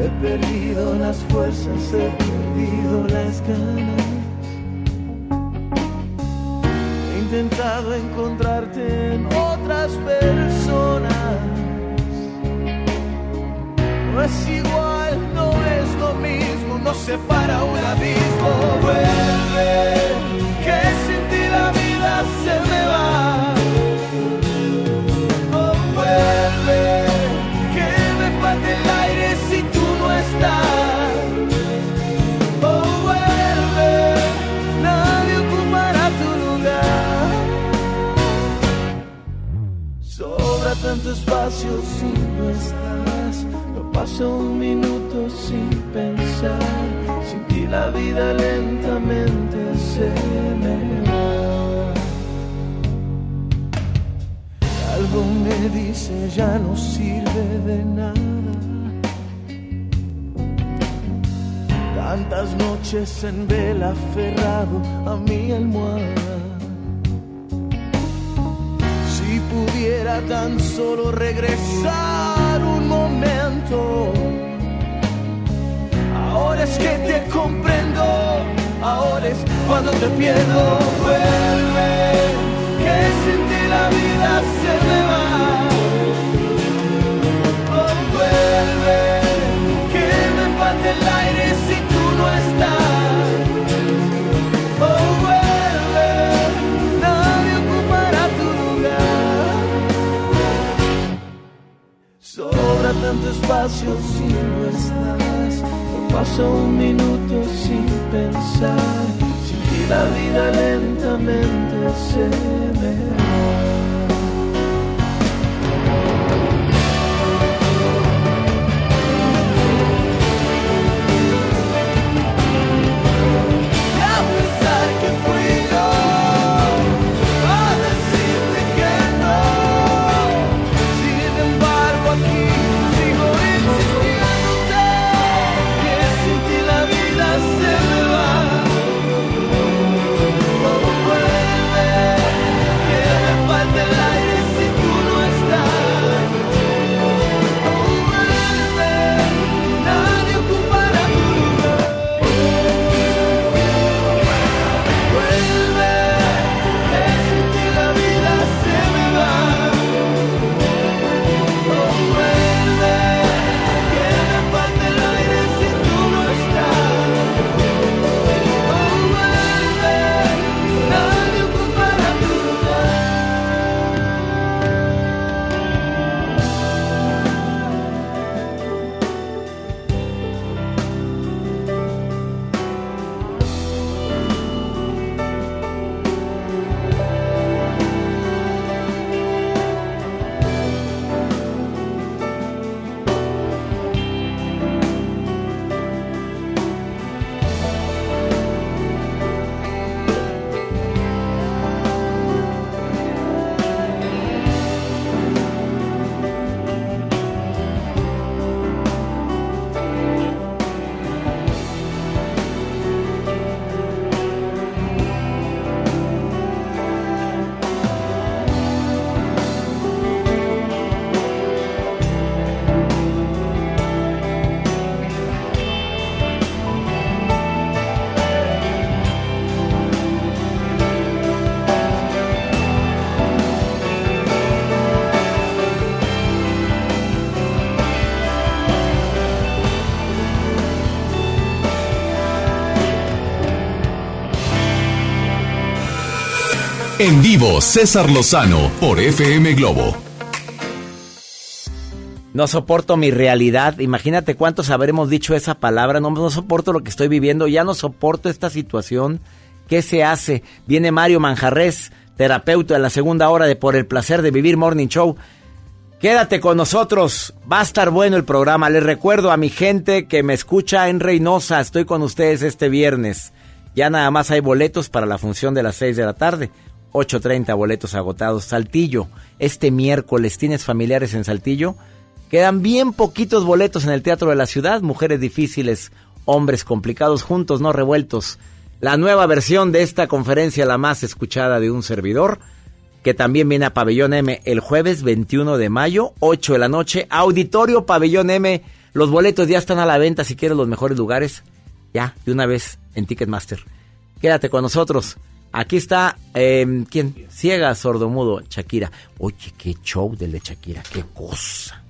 He perdido las fuerzas, he perdido las ganas. He intentado encontrarte en otras personas. No es igual, no es lo mismo, nos separa un abismo. Vuelve, que sin ti la vida se me va. Espacio si no estás. No paso un minuto sin pensar. Sin ti la vida lentamente se me va. Algo me dice ya no sirve de nada. Tantas noches en vela aferrado a mi almohada. Pudiera tan solo regresar un momento. Ahora es que te comprendo, ahora es cuando te pierdo. Vuelve, que sin ti la vida se me va. Tanto espacio si no estás. No paso un minuto sin pensar. Sin ti la vida lentamente se me. En vivo, César Lozano por FM Globo. No soporto mi realidad. Imagínate cuántos habremos dicho esa palabra. No, soporto lo que estoy viviendo. Ya no soporto esta situación. ¿Qué se hace? Viene Mario Manjarres, terapeuta en la segunda hora de Por el placer de vivir Morning Show. Quédate con nosotros. Va a estar bueno el programa. Les recuerdo a mi gente que me escucha en Reynosa. Estoy con ustedes este viernes. Ya nada más hay boletos para la función de las 6 de la tarde. 8.30 boletos agotados. Saltillo, este miércoles, ¿tienes familiares en Saltillo? Quedan bien poquitos boletos en el Teatro de la Ciudad, mujeres difíciles, hombres complicados, juntos, no revueltos. La nueva versión de esta conferencia, la más escuchada de un servidor, que también viene a Pabellón M el jueves 21 de mayo, 8 de la noche, Auditorio Pabellón M. Los boletos ya están a la venta si quieres los mejores lugares. Ya, de una vez en Ticketmaster. Quédate con nosotros. Aquí está, em, ¿quién? Ciega, sordomudo, Shakira. Oye, qué show del de Shakira, qué cosa.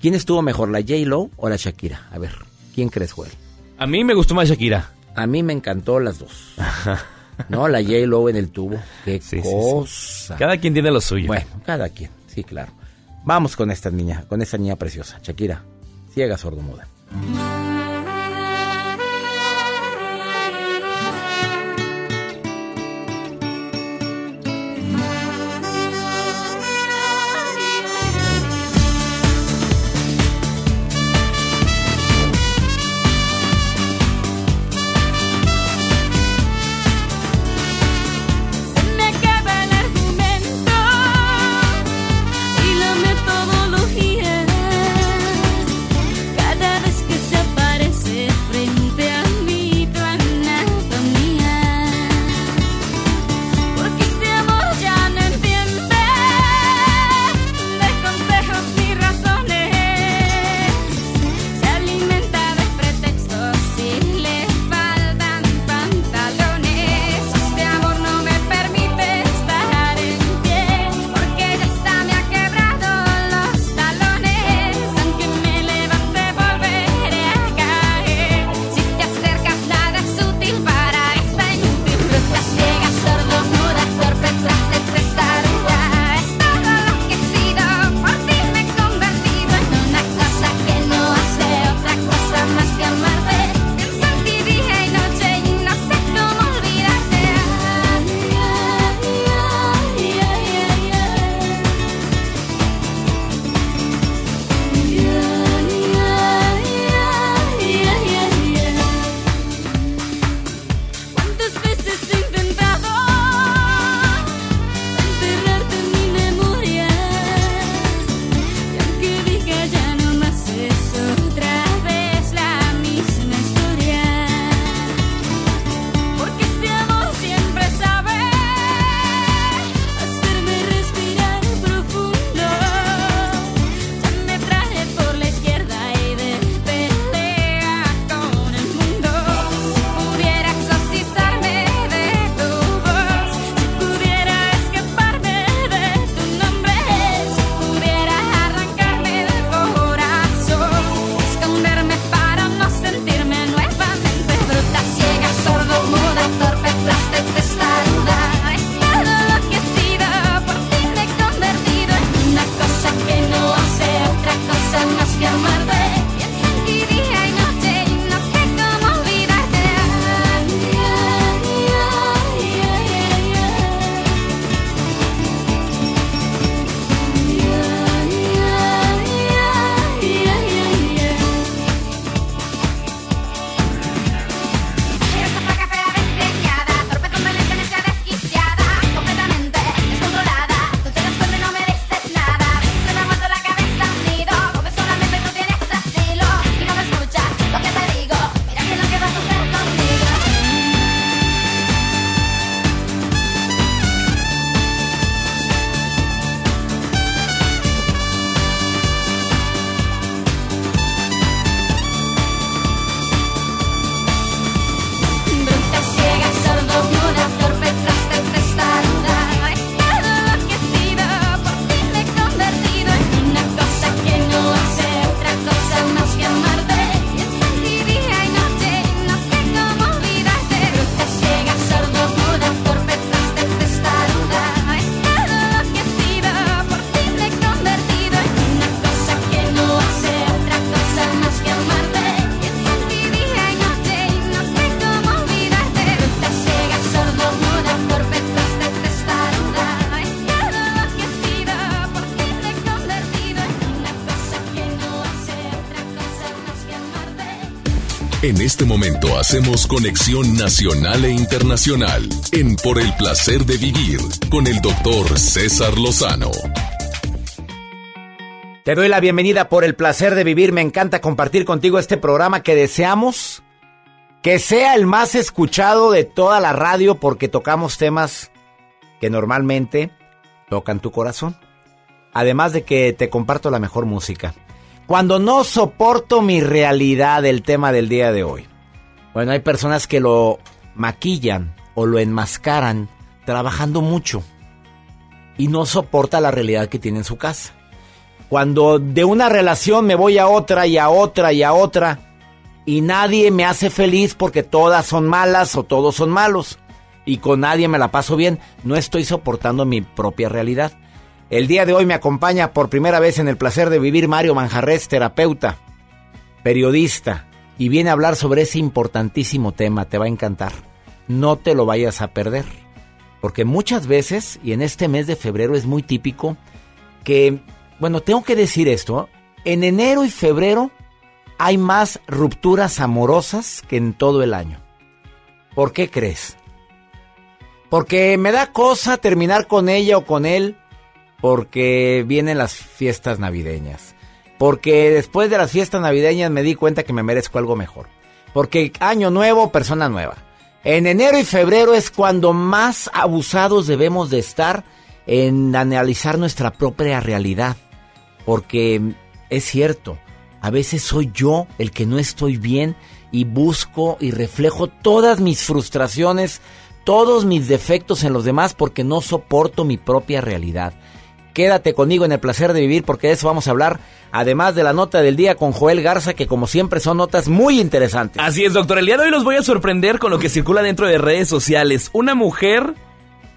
¿Quién estuvo mejor, la J-Lo o la Shakira? A ver, ¿quién crees, Joel? A mí me gustó más Shakira. A mí me encantó las dos. [LAUGHS] no, la J-Lo en el tubo, qué cosa. Cada quien tiene lo suyo. Bueno, cada quien, sí, claro. Vamos con esta niña, con esta niña preciosa, Shakira, ciega, sordomuda. muda. En este momento hacemos conexión nacional e internacional en Por el Placer de Vivir con el doctor César Lozano. Te doy la bienvenida por el placer de vivir. Me encanta compartir contigo este programa que deseamos que sea el más escuchado de toda la radio porque tocamos temas que normalmente tocan tu corazón. Además de que te comparto la mejor música. Cuando no soporto mi realidad, el tema del día de hoy. Bueno, hay personas que lo maquillan o lo enmascaran trabajando mucho y no soporta la realidad que tiene en su casa. Cuando de una relación me voy a otra y a otra y a otra y nadie me hace feliz porque todas son malas o todos son malos y con nadie me la paso bien, no estoy soportando mi propia realidad. El día de hoy me acompaña por primera vez en el placer de vivir Mario Manjarres, terapeuta, periodista, y viene a hablar sobre ese importantísimo tema, te va a encantar. No te lo vayas a perder, porque muchas veces, y en este mes de febrero es muy típico, que, bueno, tengo que decir esto, en enero y febrero hay más rupturas amorosas que en todo el año. ¿Por qué crees? Porque me da cosa terminar con ella o con él porque vienen las fiestas navideñas. Porque después de las fiestas navideñas me di cuenta que me merezco algo mejor. Porque año nuevo, persona nueva. En enero y febrero es cuando más abusados debemos de estar en analizar nuestra propia realidad. Porque es cierto, a veces soy yo el que no estoy bien y busco y reflejo todas mis frustraciones, todos mis defectos en los demás porque no soporto mi propia realidad. Quédate conmigo en el placer de vivir porque de eso vamos a hablar, además de la nota del día con Joel Garza, que como siempre son notas muy interesantes. Así es, doctor. El día de hoy los voy a sorprender con lo que circula dentro de redes sociales. Una mujer,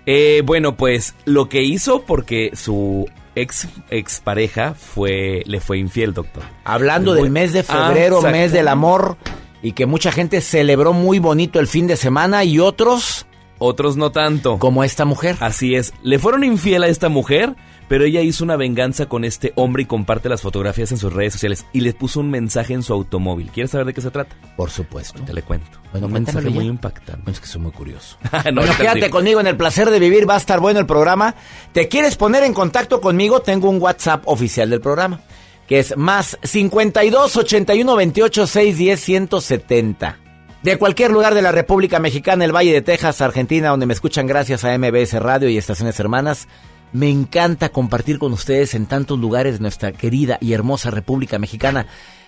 eh, bueno, pues lo que hizo porque su ex expareja fue, le fue infiel, doctor. Hablando del mes de febrero, Ah, mes del amor, y que mucha gente celebró muy bonito el fin de semana y otros... Otros no tanto. Como esta mujer. Así es. Le fueron infiel a esta mujer, pero ella hizo una venganza con este hombre y comparte las fotografías en sus redes sociales y le puso un mensaje en su automóvil. ¿Quieres saber de qué se trata? Por supuesto. Te le cuento. Bueno, un mensaje muy ya. impactante. Bueno, es que soy muy curioso. [LAUGHS] No, bueno, quédate digo. conmigo en el placer de vivir, va a estar bueno el programa. ¿Te quieres poner en contacto conmigo? Tengo un WhatsApp oficial del programa, que es más 52 81 28 610 170. De cualquier lugar de la República Mexicana, el Valle de Texas, Argentina, donde me escuchan gracias a MBS Radio y Estaciones Hermanas. Me encanta compartir con ustedes en tantos lugares nuestra querida y hermosa República Mexicana.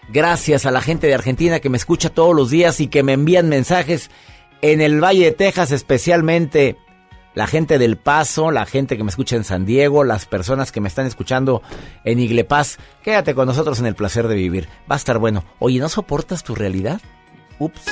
Gracias a la gente de Argentina que me escucha todos los días y que me envían mensajes en el Valle de Texas, especialmente la gente del Paso, la gente que me escucha en San Diego, las personas que me están escuchando en Iglepaz. Quédate con nosotros en el placer de vivir. Va a estar bueno. Oye, ¿no soportas tu realidad? Ups.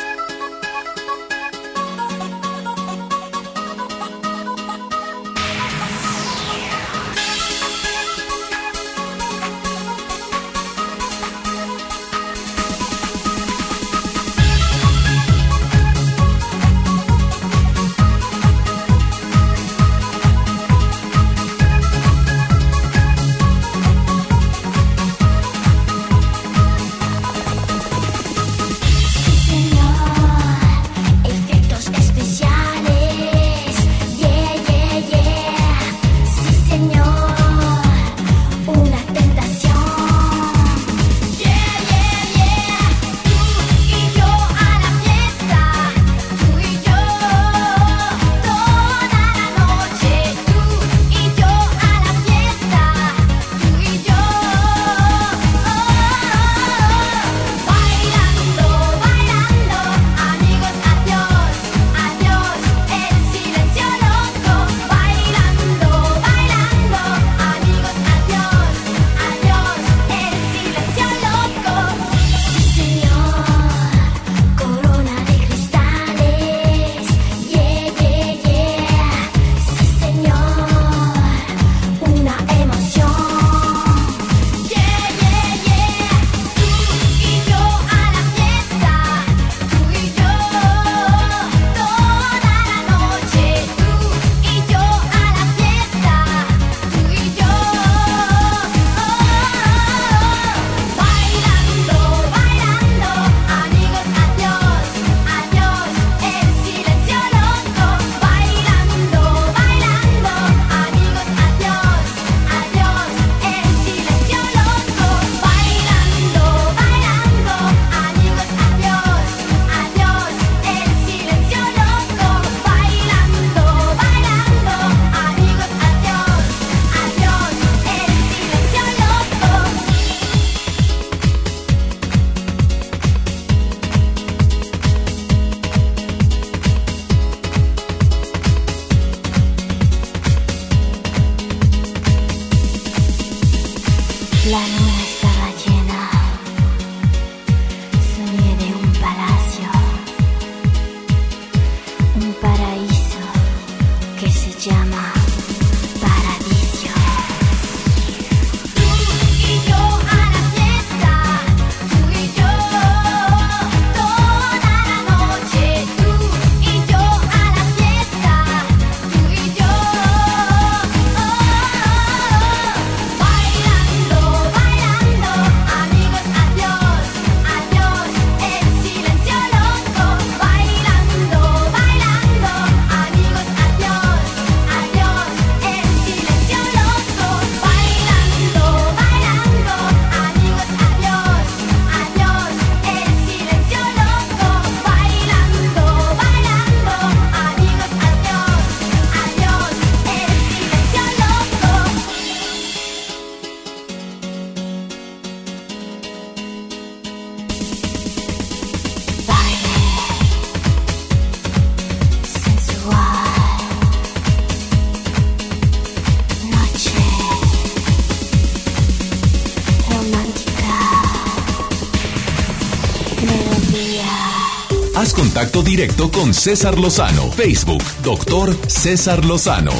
Contacto directo con César Lozano. Facebook, doctor César Lozano.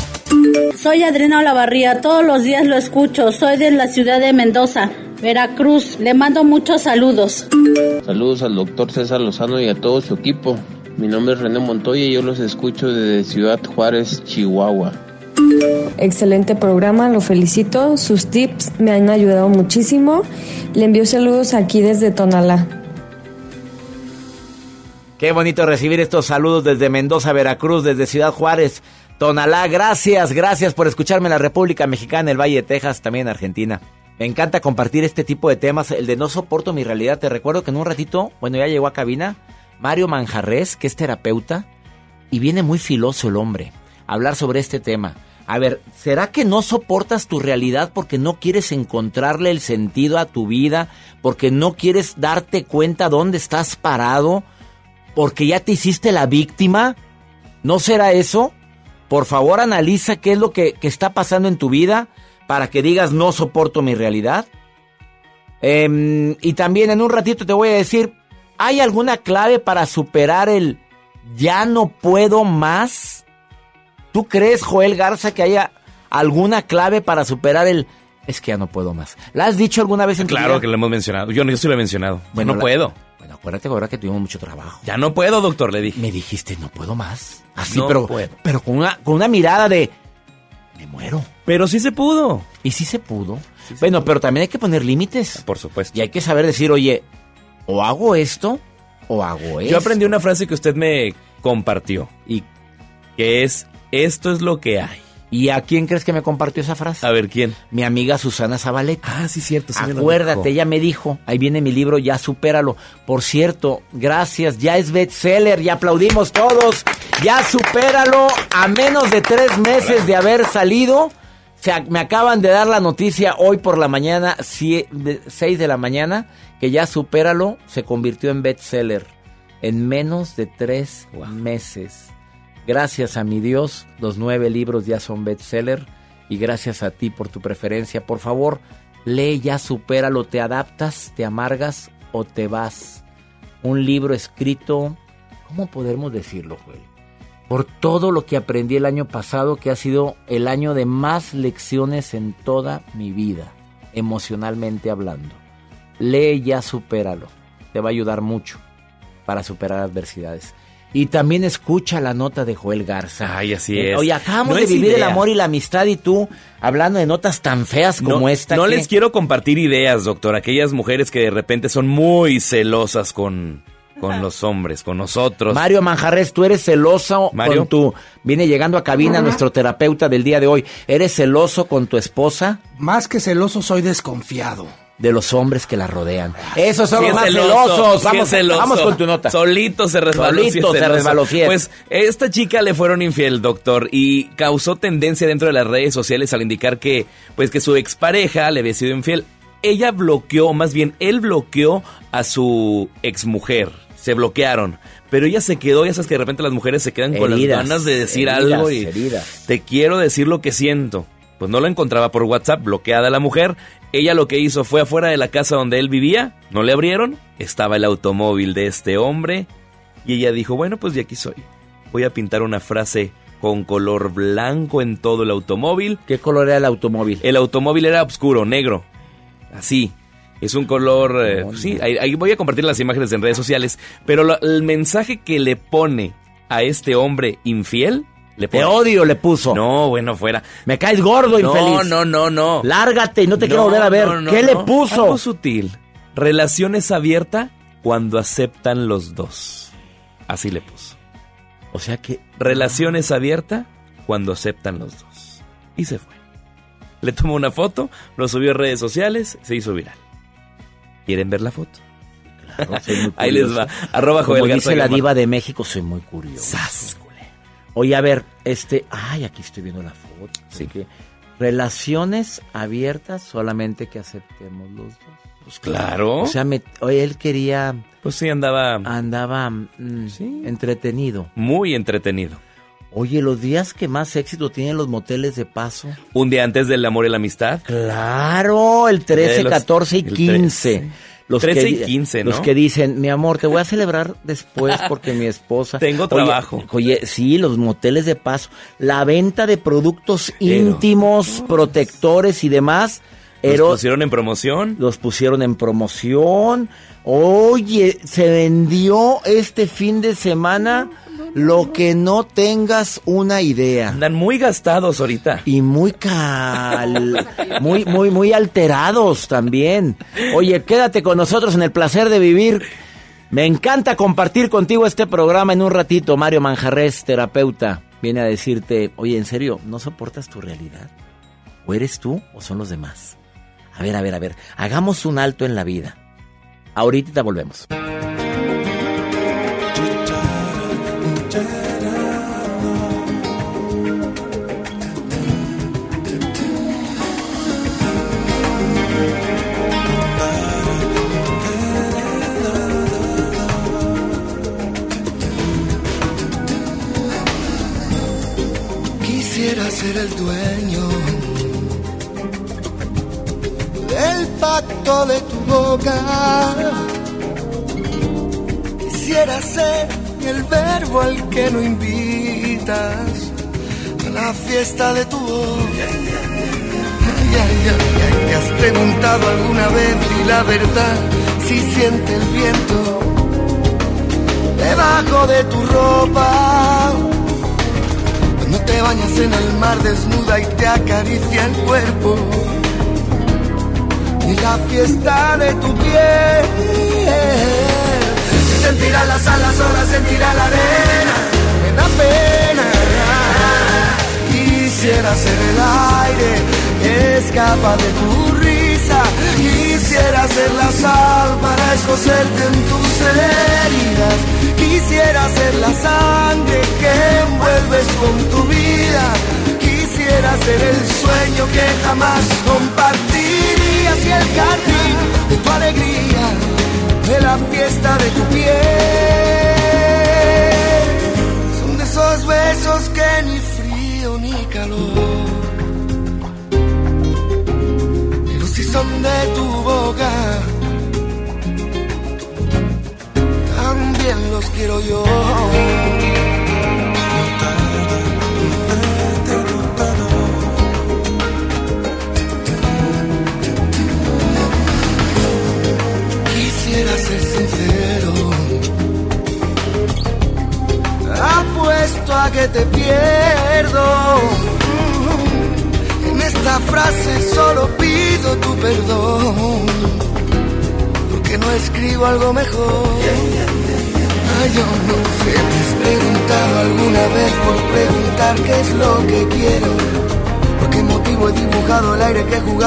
Soy Adriana Olavarría, todos los días lo escucho. Soy de la ciudad de Mendoza, Veracruz. Le mando muchos saludos. Saludos al doctor César Lozano y a todo su equipo. Mi nombre es René Montoya y yo los escucho desde Ciudad Juárez, Chihuahua. Excelente programa, lo felicito. Sus tips me han ayudado muchísimo. Le envío saludos aquí desde Tonalá. Qué bonito recibir estos saludos desde Mendoza, Veracruz, desde Ciudad Juárez, Tonalá. Gracias, gracias por escucharme en la República Mexicana, el Valle de Texas, también en Argentina. Me encanta compartir este tipo de temas, el de no soporto mi realidad. Te recuerdo que en un ratito, bueno, ya llegó a cabina Mario Manjarres, que es terapeuta, y viene muy filoso el hombre a hablar sobre este tema. A ver, ¿será que no soportas tu realidad porque no quieres encontrarle el sentido a tu vida? ¿Porque no quieres darte cuenta dónde estás parado? ¿Porque ya te hiciste la víctima? ¿No será eso? Por favor, analiza qué es lo que, que está pasando en tu vida para que digas no soporto mi realidad. Em, y también en un ratito te voy a decir, ¿hay alguna clave para superar el ya no puedo más? ¿Tú crees, Joel Garza, que haya alguna clave para superar el es que ya no puedo más? ¿La has dicho alguna vez en tu Claro vida? que lo hemos mencionado. Yo, yo sí lo he mencionado. Bueno, no la- puedo. Bueno, acuérdate ahora que tuvimos mucho trabajo. Ya no puedo, doctor, le dije. Me dijiste, no puedo más. Así, No pero, puedo. pero con una, con una mirada de me muero. Pero sí se pudo. Y sí se pudo. bueno, pero también hay que poner límites. Por supuesto. Y hay que saber decir, oye, o hago esto o hago esto. Yo aprendí una frase que usted me compartió. Y que es, esto es lo que hay. ¿Y a quién crees que me compartió esa frase? A ver, ¿quién? Mi amiga Susana Zabaleta. Ah, sí, cierto. sí me Acuérdate, dijo. ella me dijo, ahí viene mi libro, ya supéralo. Por cierto, gracias, ya es bestseller, ya aplaudimos todos. Ya supéralo a menos de tres meses de haber salido. Se ac- me acaban de dar la noticia hoy por la mañana, 6 de la mañana, que ya supéralo se convirtió en bestseller en menos de tres meses. Gracias a mi Dios, los nueve libros ya son bestseller y gracias a ti por tu preferencia. Por favor, lee ya, supéralo, te adaptas, te amargas o te vas. Un libro escrito, ¿cómo podemos decirlo, Joel? Por todo lo que aprendí el año pasado, que ha sido el año de más lecciones en toda mi vida, emocionalmente hablando. Lee ya, supéralo. Te va a ayudar mucho para superar adversidades. Y también escucha la nota de Joel Garza. Ay, así es. Oye, acabamos No de vivir el amor y la amistad y tú hablando de notas tan feas como no, esta. No que- les quiero compartir ideas, doctor. Aquellas mujeres que de repente son muy celosas con, con los hombres, con nosotros. Mario Manjarres, tú eres celoso Mario. con tu... Viene llegando a cabina nuestro terapeuta del día de hoy. ¿Eres celoso con tu esposa? Más que celoso, soy desconfiado. De los hombres que la rodean. Esos son Sí los más celoso, celosos. Vamos, es celoso. vamos con tu nota. Solito se resbaló. sí Solito se resbaló. Pues esta chica le fueron infiel, doctor, y causó tendencia dentro de las redes sociales al indicar que, pues, que su expareja le había sido infiel. Ella bloqueó, más bien, él bloqueó a su exmujer. Se bloquearon. Pero ella se quedó, ya sabes que de repente las mujeres se quedan con las ganas de decir heridas, algo y heridas. te quiero decir lo que siento. Pues no la encontraba por WhatsApp, bloqueada la mujer. Ella lo que hizo fue afuera de la casa donde él vivía, no le abrieron, estaba el automóvil de este hombre y ella dijo, bueno, pues de aquí soy. Voy a pintar una frase con color blanco en todo el automóvil. ¿Qué color era el automóvil? El automóvil era oscuro, negro. Así. Es un color... eh, sí, ahí, ahí voy a compartir las imágenes en redes sociales. Pero lo- el mensaje que le pone a este hombre infiel... Le Te odio, le puso. No, bueno, fuera. Me caes gordo, No, infeliz. no, no, no. Lárgate y no te quiero No, volver a ver. no, no, ¿Qué le no. puso? Algo sutil. Relaciones abiertas cuando aceptan los dos. Así le puso. O sea que... Relaciones abiertas cuando aceptan los dos. Y se fue. Le tomó una foto, lo subió a redes sociales, se hizo viral. ¿Quieren ver la foto? soy muy [LAUGHS] Ahí les va. Arroba Como Joel dice Garza la diva de México, soy muy curioso. Oye, a ver, este... Ay, aquí estoy viendo la foto. Sí. Que relaciones abiertas solamente que aceptemos los dos. Pues claro. O sea, me- oye, él quería... Pues sí, andaba... Andaba mm, entretenido. Muy entretenido. Oye, los días que más éxito tienen los moteles de paso. Un día antes del amor y la amistad. Claro, el 13, De los- 14 y el 15. 13. 13 y 15, ¿no? Los que dicen, mi amor, te voy a celebrar [LAUGHS] después porque mi esposa... Tengo trabajo. Oye, sí, los moteles de paso. La venta de productos íntimos, protectores y demás. Los ero- pusieron en promoción. los pusieron en promoción. Oye, se vendió este fin de semana lo que no tengas una idea. Andan muy gastados ahorita. Y muy cal, muy, muy, muy alterados también. Oye, quédate con nosotros en el placer de vivir. Me encanta compartir contigo este programa en un ratito. Mario Manjarres, terapeuta, viene a decirte, oye, en serio, ¿no soportas tu realidad? ¿O eres tú o son los demás? A ver, a ver, a ver, hagamos un alto en la vida. Ahorita volvemos. Quisiera ser el dueño de tu boca. Quisiera ser el verbo al que no invitas a la fiesta de tu ay, ¿Te has preguntado alguna vez y la verdad si siente el viento debajo de tu ropa? Cuando te bañas en el mar desnuda y te acaricia el cuerpo. La fiesta de tu piel. Se sentirá las alas solas, sentirá la arena. Me da pena. Quisiera ser el aire que escapa de tu risa. Quisiera ser la sal para escocerte en tus heridas. Quisiera ser la sangre que envuelves con tu vida. Quisiera ser el sueño que jamás compartirías y el jardín de tu alegría, de la fiesta de tu piel. Son de esos besos que ni frío ni calor, pero si son de tu boca. También los quiero yo.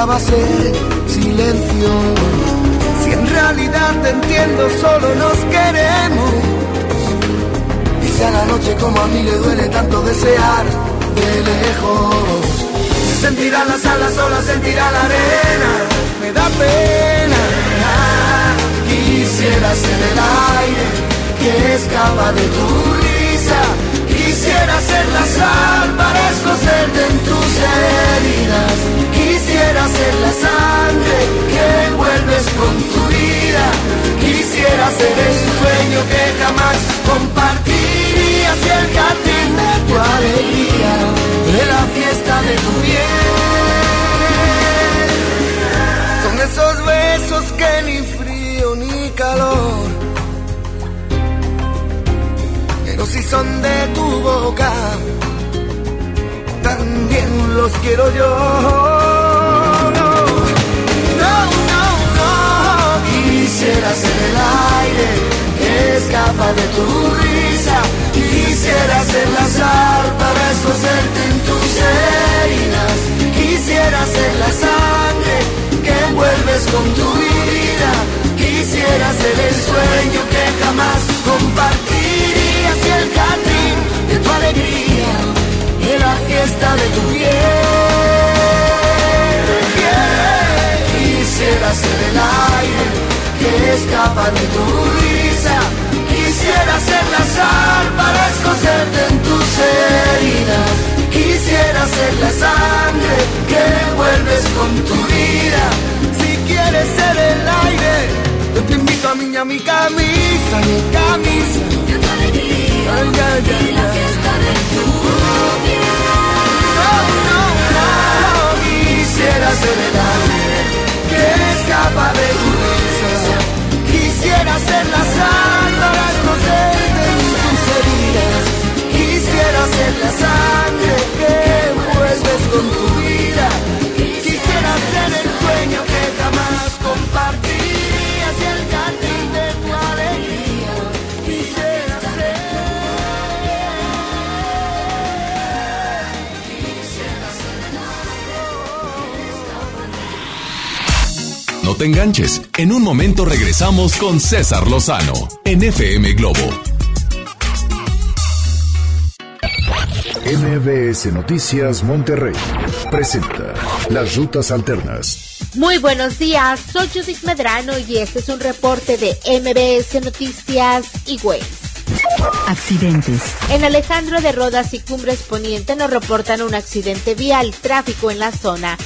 Jugaba a ser silencio? Si en realidad te entiendo, solo nos queremos. Si a la noche como a mí le duele tanto desear de lejos. Se sentirán las alas solas, sentirá la arena. Me da pena. Quisiera ser el aire que escapa de tu risa. Quisiera ser la sal para escocerte en tus heridas que vuelves con tu vida. Quisiera ser el sueño que jamás compartiría si el jardín de tu alegría, de la fiesta de tu bien. Son esos besos que ni frío ni calor, pero si son de tu boca, también los quiero yo Quisiera ser el aire que escapa de tu risa. Quisiera ser la sal para escocerte en tus heridas. Quisiera ser la sangre que envuelves con tu vida. Quisiera ser el sueño que jamás compartirías y el jardín de tu alegría y la fiesta de tu piel. Quisiera ser el aire que de tu risa. Quisiera ser la sal para escocerte en tus heridas. Quisiera ser la sangre que envuelves con tu vida. Si quieres ser el aire, yo te invito a mí a mi camisa, mi camisa. Tu alegría ay, ay, ay, y la fiesta de tu piel. No, no, no, quisiera ser el aire que escapa de tu. Quisiera ser la sal para escocerte en tus heridas. Quisiera ser la sangre que envuelves con tu vida. Te enganches. En un momento regresamos con César Lozano en FM Globo. MBS Noticias Monterrey presenta Las Rutas Alternas. Muy buenos días, soy Judith Medrano y este es un reporte de MBS Noticias y Waze. Accidentes. En Alejandro de Rodas y Cumbres Poniente nos reportan un accidente vial, tráfico en la zona.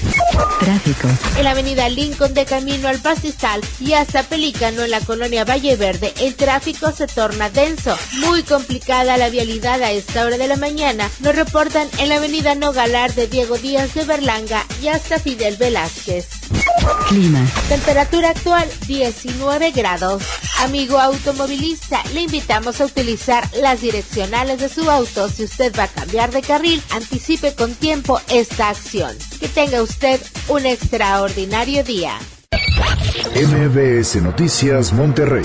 Tráfico. En la avenida Lincoln de camino al Pastizal y hasta Pelícano en la colonia Valle Verde, el tráfico se torna denso. Muy complicada la vialidad a esta hora de la mañana, nos reportan en la avenida Nogalar de Diego Díaz de Berlanga y hasta Fidel Velázquez. Clima. Temperatura actual 19 grados. Amigo automovilista, le invitamos a utilizar las direccionales de su auto. Si usted va a cambiar de carril, anticipe con tiempo esta acción. Que tenga usted un extraordinario día. MBS Noticias Monterrey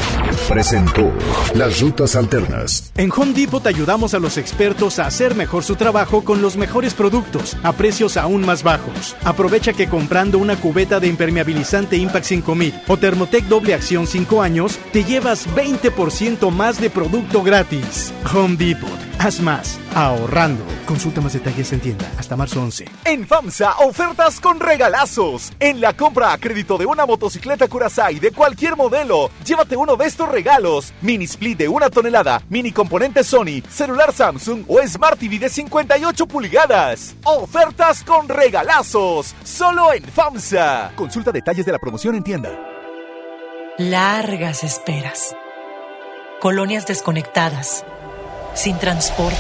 presentó Las Rutas Alternas. En Home Depot te ayudamos a los expertos a hacer mejor su trabajo con los mejores productos a precios aún más bajos. Aprovecha que comprando una cubeta de impermeabilizante Impact 5000 o Thermotec doble acción 5 años, te llevas 20% más de producto gratis. Home Depot. Haz más, ahorrando. Consulta más detalles en tienda hasta marzo 11. En FAMSA, ofertas con regalazos. En la compra a crédito de una motocicleta Curaçao de cualquier modelo, llévate uno de estos regalos. Mini split de una tonelada, mini componente Sony, celular Samsung o Smart TV de 58 pulgadas. Ofertas con regalazos. Solo en FAMSA. Consulta detalles de la promoción en tienda. Largas esperas. Colonias desconectadas. Sin transporte.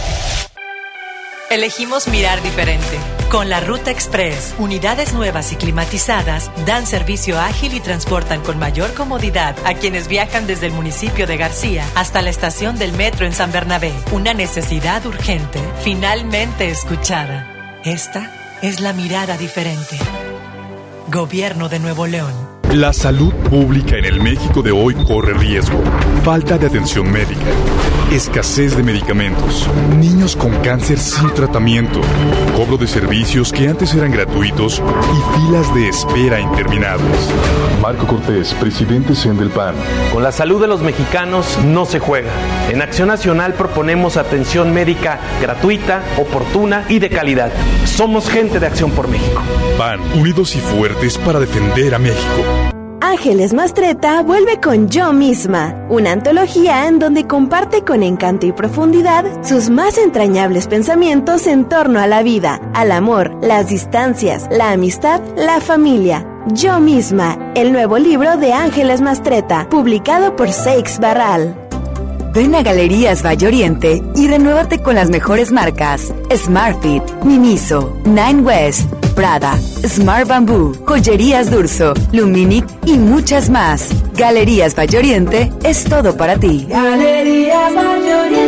Elegimos mirar diferente. Con la Ruta Express, unidades nuevas y climatizadas dan servicio ágil y transportan con mayor comodidad a quienes viajan desde el municipio de García hasta la estación del metro en San Bernabé. Una necesidad urgente, finalmente escuchada. Esta es la mirada diferente. Gobierno de Nuevo León. La salud pública en el México de hoy corre riesgo. Falta de atención médica, escasez de medicamentos, niños con cáncer sin tratamiento, cobro de servicios que antes eran gratuitos y filas de espera interminables. Marco Cortés, presidente CEN del PAN. Con la salud de los mexicanos no se juega. En Acción Nacional proponemos atención médica gratuita, oportuna y de calidad. Somos gente de Acción por México. PAN, unidos y fuertes para defender a México. Ángeles Mastreta vuelve con Yo misma, una antología en donde comparte con encanto y profundidad sus más entrañables pensamientos en torno a la vida, al amor, las distancias, la amistad, la familia. Yo misma, el nuevo libro de Ángeles Mastreta, publicado por Seix Barral. Ven a Galerías Valle Oriente y renuévate con las mejores marcas Smartfit, Miniso, Nine West, Prada, Smart Bamboo, Joyerías Durso, Luminic y muchas más. Galerías Valle Oriente es todo para ti. Galerías Valle Oriente.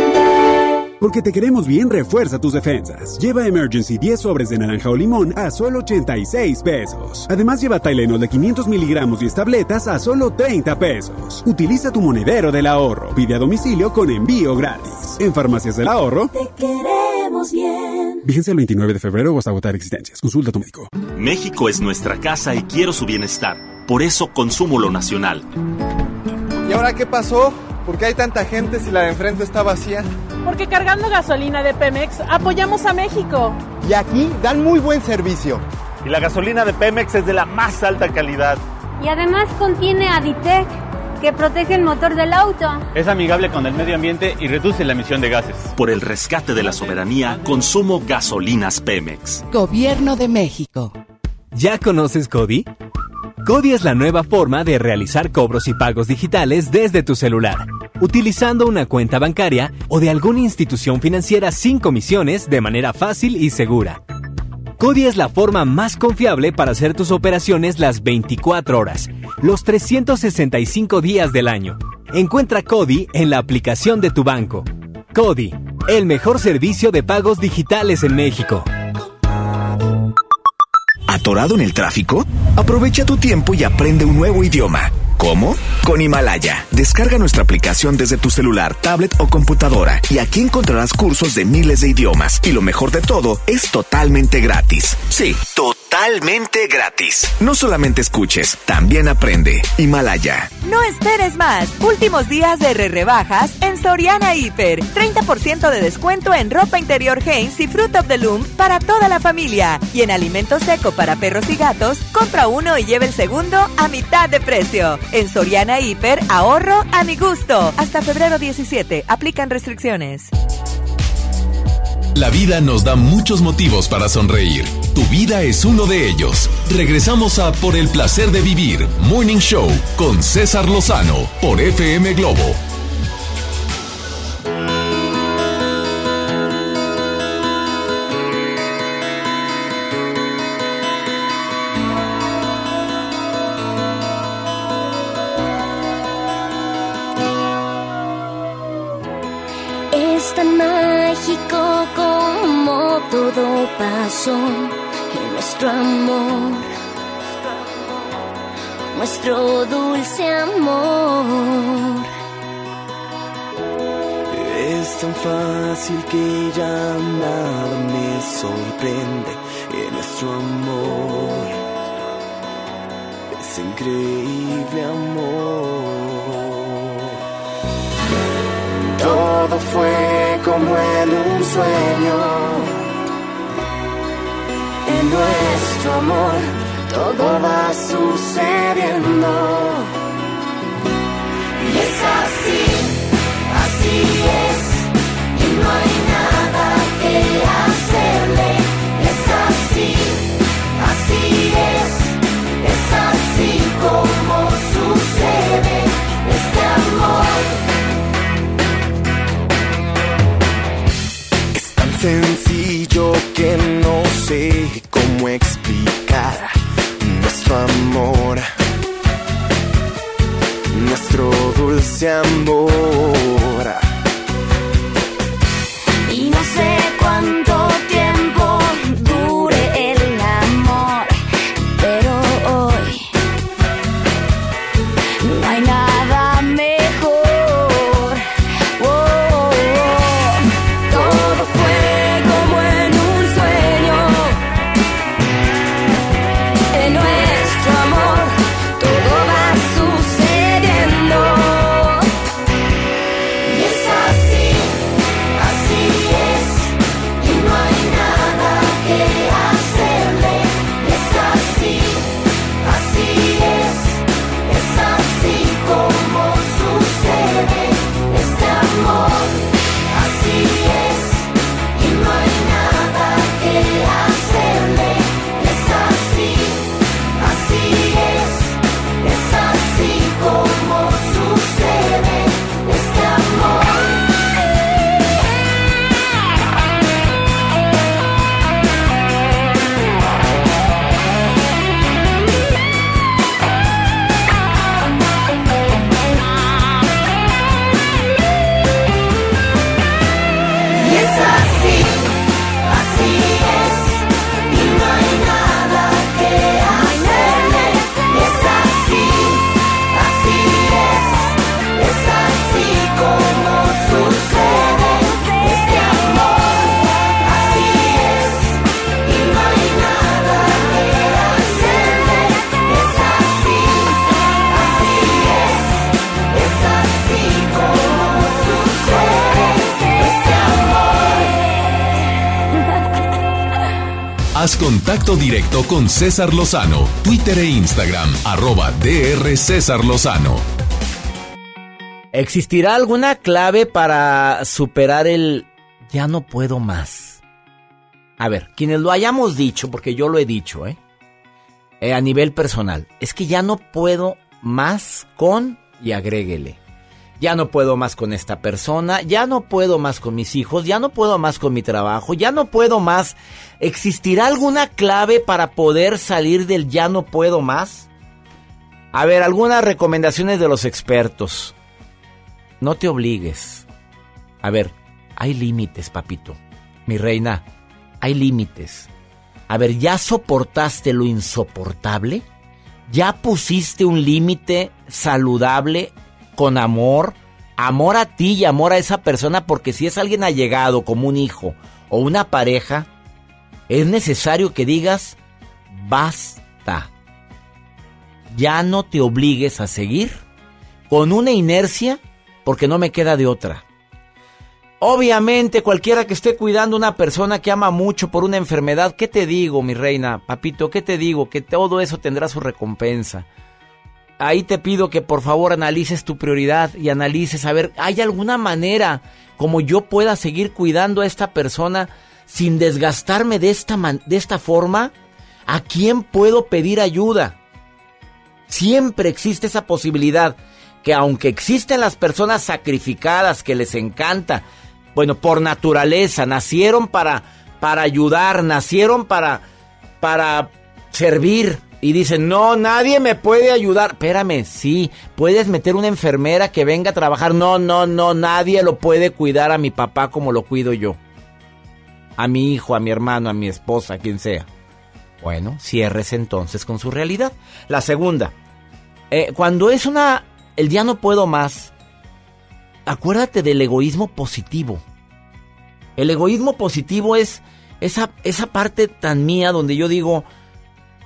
Porque te queremos bien, refuerza tus defensas. Lleva Emergency 10 sobres de naranja o limón a solo 86 pesos. Además, lleva Tylenol de 500 miligramos y tabletas a solo 30 pesos. Utiliza tu monedero del ahorro. Pide a domicilio con envío gratis. En Farmacias del Ahorro. Te queremos bien. Vigencia el 29 de febrero o hasta agotar existencias. Consulta a tu médico. México es nuestra casa y quiero su bienestar. Por eso consumo lo nacional. ¿Y ahora qué pasó? ¿Por qué hay tanta gente si la de enfrente está vacía? Porque cargando gasolina de Pemex apoyamos a México. Y aquí dan muy buen servicio. Y la gasolina de Pemex es de la más alta calidad. Y además contiene Aditec, que protege el motor del auto. Es amigable con el medio ambiente y reduce la emisión de gases. Por el rescate de la soberanía, consumo gasolinas Pemex. Gobierno de México. ¿Ya conoces Cody? Cody es la nueva forma de realizar cobros y pagos digitales desde tu celular, utilizando una cuenta bancaria o de alguna institución financiera sin comisiones de manera fácil y segura. Cody es la forma más confiable para hacer tus operaciones las 24 horas, los 365 días del año. Encuentra Cody en la aplicación de tu banco. Cody, el mejor servicio de pagos digitales en México. ¿Atorado en el tráfico? Aprovecha tu tiempo y aprende un nuevo idioma. ¿Cómo? Con Himalaya. Descarga nuestra aplicación desde tu celular, tablet o computadora y aquí encontrarás cursos de miles de idiomas. Y lo mejor de todo, es totalmente gratis. Sí, totalmente gratis. No solamente escuches, también aprende. Himalaya. No esperes más. Últimos días de re rebajas en Soriana Hiper. 30% de descuento en ropa interior Hanes y Fruit of the Loom para toda la familia. Y en alimento seco para perros y gatos, compra uno y lleve el segundo a mitad de precio. En Soriana Hiper, ahorro a mi gusto. Hasta febrero 17. Aplican restricciones. La vida nos da muchos motivos para sonreír. Tu vida es uno de ellos. Regresamos a Por el placer de vivir, Morning Show, con César Lozano, por FM Globo. Todo pasó en nuestro amor, nuestro dulce amor. Es tan fácil que ya nada me sorprende en nuestro amor. Es increíble amor. Todo fue como en un sueño. En nuestro amor todo va sucediendo. Y es así, así es, y no hay nada que hacerle. Es así, así es, es así como sucede este amor. tan sencillo que no sé cómo explicar nuestro amor, nuestro dulce amor. Y no sé cuánto contacto directo con César Lozano, Twitter e Instagram, arroba DR César Lozano. ¿Existirá alguna clave para superar el ya no puedo más? A ver, quienes lo hayamos dicho, porque yo lo he dicho, ¿eh? Eh, a nivel personal, es que ya no puedo más con y agréguele. Ya no puedo más con esta persona, ya no puedo más con mis hijos, ya no puedo más con mi trabajo, ya no puedo más. ¿Existirá alguna clave para poder salir del ya no puedo más? A ver, algunas recomendaciones de los expertos. No te obligues. A ver, hay límites, papito. Mi reina, hay límites. A ver, ¿ya soportaste lo insoportable? ¿Ya pusiste un límite saludable con amor? Amor a ti y amor a esa persona porque si es alguien allegado como un hijo o una pareja, es necesario que digas, basta. Ya no te obligues a seguir con una inercia porque no me queda de otra. Obviamente, cualquiera que esté cuidando a una persona que ama mucho por una enfermedad, ¿qué te digo, mi reina, papito? ¿Qué te digo? Que todo eso tendrá su recompensa. Ahí te pido que por favor analices tu prioridad y analices, a ver, ¿hay alguna manera como yo pueda seguir cuidando a esta persona sin desgastarme de esta, de esta forma? ¿A quién puedo pedir ayuda? Siempre existe esa posibilidad que aunque existen las personas sacrificadas que les encanta, bueno, por naturaleza, nacieron para, para ayudar, nacieron para, para servir. Y dicen, no, nadie me puede ayudar. Espérame, sí, puedes meter una enfermera que venga a trabajar. No, no, no, nadie lo puede cuidar a mi papá como lo cuido yo. A mi hijo, a mi hermano, a mi esposa, a quien sea. Bueno, cierres entonces con su realidad. La segunda, eh, cuando es una, el ya no puedo más, acuérdate del egoísmo positivo. El egoísmo positivo es esa, esa parte tan mía donde yo digo,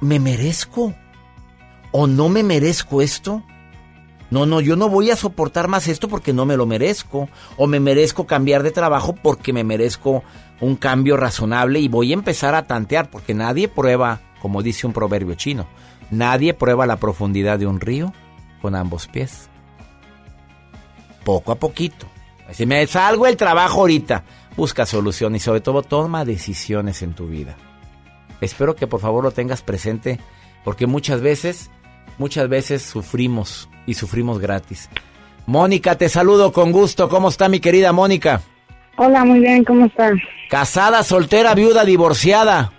¿me merezco? ¿O no me merezco esto? No, no, yo no voy a soportar más esto porque no me lo merezco. O me merezco cambiar de trabajo porque me merezco un cambio razonable y voy a empezar a tantear porque nadie prueba, como dice un proverbio chino, nadie prueba la profundidad de un río con ambos pies. Poco a poquito. Si me salgo el trabajo ahorita, busca solución y sobre todo toma decisiones en tu vida. Espero que por favor lo tengas presente porque muchas veces, muchas veces sufrimos y sufrimos gratis. Mónica, te saludo con gusto. ¿Cómo está mi querida Mónica? Hola, muy bien, ¿cómo está? Casada, soltera, viuda, divorciada.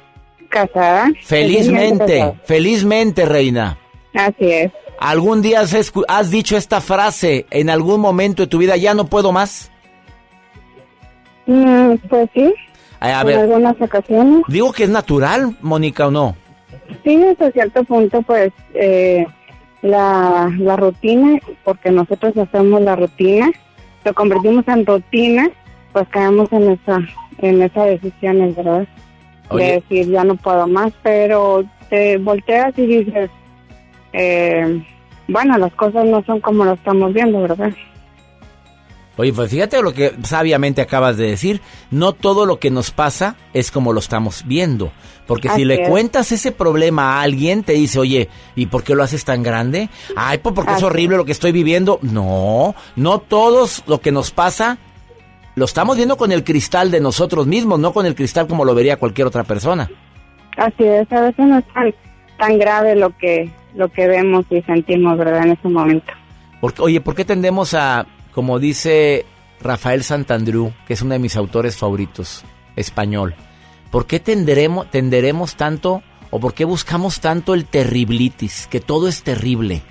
Casada. Felizmente, felizmente, reina. Así es. ¿Algún día has dicho esta frase en algún momento de tu vida, ya no puedo más? Mm, pues sí, A, a ver, algunas ocasiones. digo que es natural, Mónica, ¿o no? Sí, hasta cierto punto, pues, eh, la, la rutina, porque nosotros hacemos la rutina, lo convertimos en rutina, pues caemos en esa, en esas decisiones, ¿verdad? Oye. De decir, ya no puedo más, pero te volteas y dices, eh, bueno, las cosas no son como lo estamos viendo, ¿verdad? Oye, pues fíjate lo que sabiamente acabas de decir. No todo lo que nos pasa es como lo estamos viendo. Porque si le es. cuentas ese problema a alguien, te dice, oye, ¿y por qué lo haces tan grande? Ay, pues porque es horrible lo que estoy viviendo. No, no todos lo que nos pasa lo estamos viendo con el cristal de nosotros mismos, no con el cristal como lo vería cualquier otra persona. Así es, a veces no es tan, tan grave lo que, lo que vemos y sentimos, ¿verdad? En ese momento. Porque, oye, ¿por qué tendemos a, como dice Rafael Santandrú, que es uno de mis autores favoritos, español, ¿por qué tenderemos, tenderemos tanto o por qué buscamos tanto el terriblitis, que todo es terrible?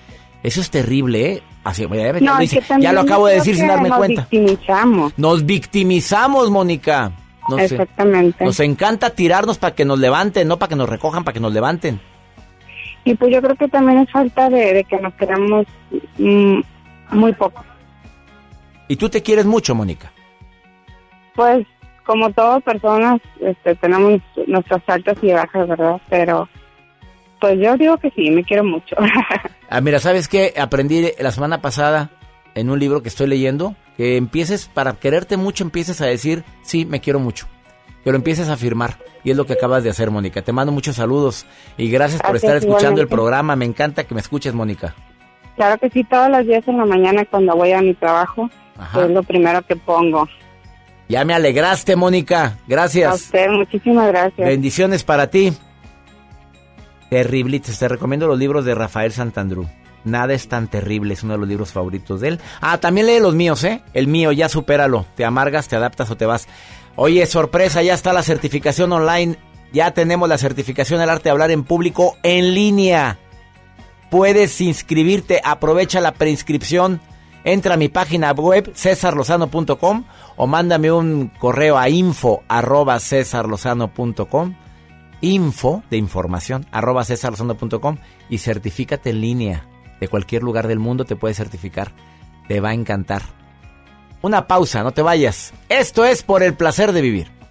Eso es terrible, ¿eh? Así, ya, No, lo ya acabo de decir sin darme nos cuenta. victimizamos. Nos victimizamos, Mónica. Nos, Exactamente. Nos encanta tirarnos para que nos levanten, no para que nos recojan, para que nos levanten. Y pues yo creo que también es falta de, de que nos queramos mm, muy poco. Y tú te quieres mucho, Mónica. Pues como todas personas, este, tenemos nuestras altas y bajas, ¿verdad? Pero pues yo digo que sí, me quiero mucho. [LAUGHS] Ah, mira, ¿sabes qué? Aprendí la semana pasada en un libro que estoy leyendo que empieces, para quererte mucho, empieces a decir, sí, me quiero mucho. que lo empieces a firmar. Y es lo que acabas de hacer, Mónica. Te mando muchos saludos y gracias por Gracias, estar escuchando el programa. Me encanta que me escuches, Mónica. Claro que sí, todos los días en la mañana cuando voy a mi trabajo, Ajá. es lo primero que pongo. Ya me alegraste, Mónica. A Gracias. usted, muchísimas gracias. Bendiciones para ti. Terriblites. Te recomiendo los libros de Rafael Santandrú. Nada es tan terrible, es uno de los libros favoritos de él. Ah, también lee los míos, ¿eh? El mío, ya supéralo. Te amargas, te adaptas o te vas. Oye, sorpresa, ya está la certificación online. Ya tenemos la certificación del arte de hablar en público en línea. Puedes inscribirte, aprovecha la preinscripción. Entra a mi página web cesarlozano.com o mándame un correo a info arroba cesarlozano.com info de información arroba cesarlozano.com y certifícate en línea. De cualquier lugar del mundo te puedes certificar. Te va a encantar. Una pausa, no te vayas. Esto es por el placer de vivir.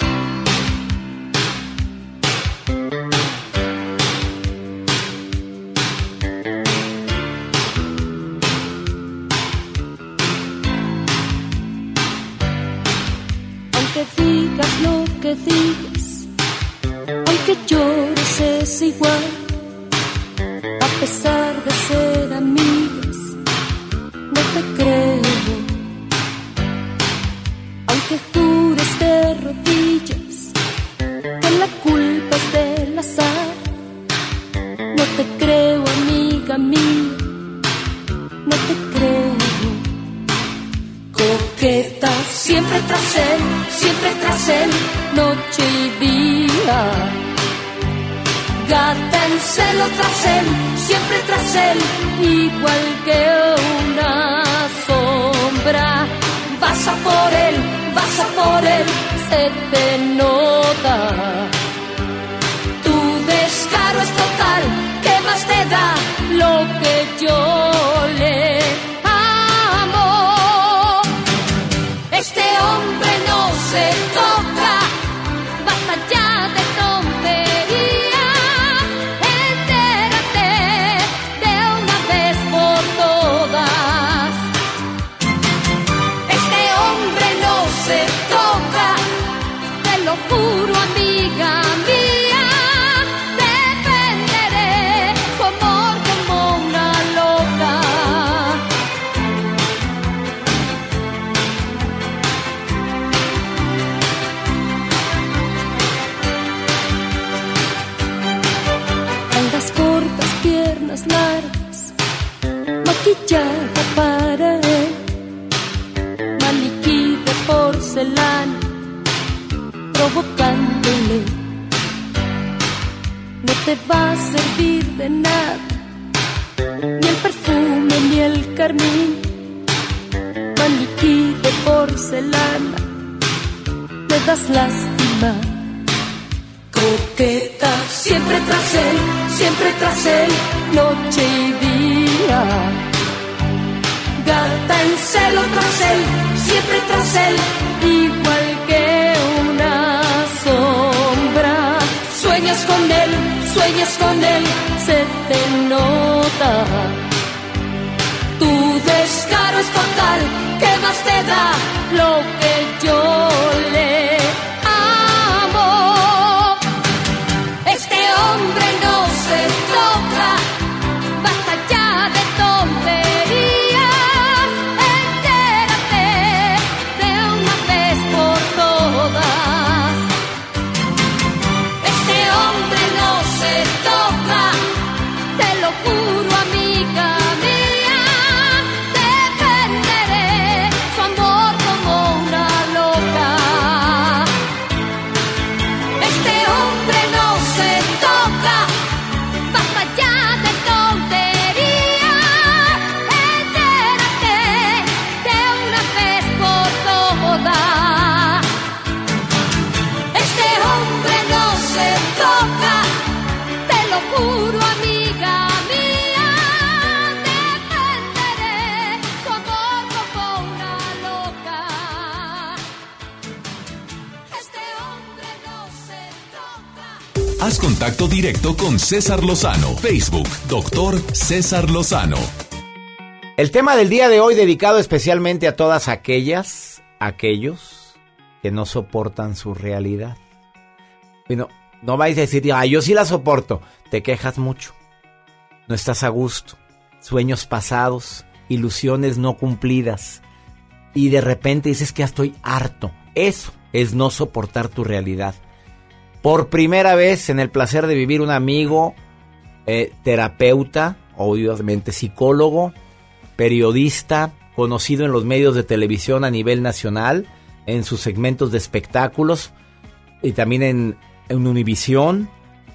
A pesar de ser amigas, no te creo. Aunque jures de rodillas que la culpa es del azar, no te creo, amiga mía, no te creo. Coqueta, siempre tras él, siempre tras él, noche y día. Gata en celo tras él, siempre tras él, igual que una sombra. Vas a por él, vas a por él, se te nota. Tu descaro es total, ¿qué más te da lo que yo te va a servir de nada, ni el perfume ni el carmín, maniquí de porcelana, me das lástima coqueta, siempre tras él, siempre tras él, noche y día. Gata en celo tras él, siempre tras él, igual que una sombra. Sueñas con él, sueñas con él, se te nota. Tu descaro es total, ¿qué más te da lo que yo le contacto directo con César Lozano. Facebook, doctor César Lozano. El tema del día de hoy dedicado especialmente a todas aquellas, aquellos que no soportan su realidad. Bueno, no vais a decir, ah, yo sí la soporto. Te quejas mucho. No estás a gusto. Sueños pasados, ilusiones no cumplidas. Y de repente dices que ya estoy harto. Eso es no soportar tu realidad. Por primera vez en el placer de vivir un amigo, eh, terapeuta, obviamente psicólogo, periodista, conocido en los medios de televisión a nivel nacional, en sus segmentos de espectáculos y también en, Univisión.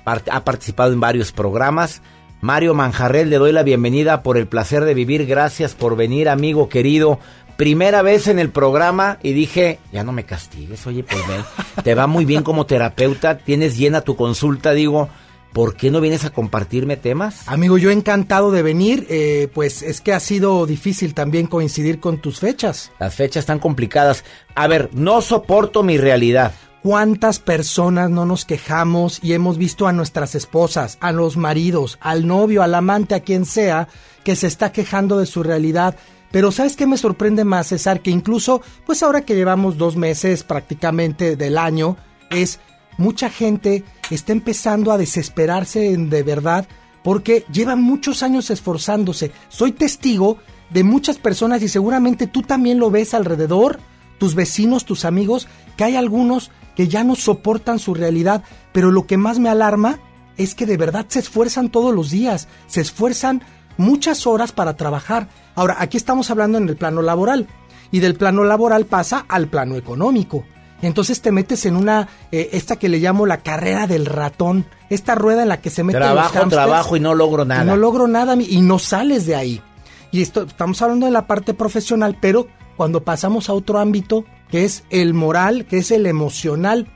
Ha participado en varios programas. Mario Manjarres, le doy la bienvenida por el placer de vivir. Gracias por venir, amigo querido. Primera vez en el programa y dije, ya no me castigues, oye, pues ven, te va muy bien como terapeuta, tienes llena tu consulta, digo, ¿por qué no vienes a compartirme temas? Amigo, yo encantado de venir, eh, pues es que ha sido difícil también coincidir con tus fechas. Las fechas están complicadas. A ver, no soporto mi realidad. ¿Cuántas personas no nos quejamos y hemos visto a nuestras esposas, a los maridos, al novio, al amante, a quien sea, que se está quejando de su realidad? Pero ¿sabes qué me sorprende más, César? Que incluso, pues ahora que llevamos dos meses prácticamente del año, es mucha gente está empezando a desesperarse en- de verdad porque llevan muchos años esforzándose. Soy testigo de muchas personas y seguramente tú también lo ves alrededor, tus vecinos, tus amigos, que hay algunos que ya no soportan su realidad, pero lo que más me alarma es que de verdad se esfuerzan todos los días, se esfuerzan muchas horas para trabajar. Ahora, aquí estamos hablando en el plano laboral y del plano laboral pasa al plano económico. Entonces te metes en una, eh, esta que le llamo la carrera del ratón, esta rueda en la que se meten los Trabajo, trabajo y no logro nada. y no logro nada y no sales de ahí. Y esto, estamos hablando de la parte profesional, pero cuando pasamos a otro ámbito, que es el moral, que es el emocional,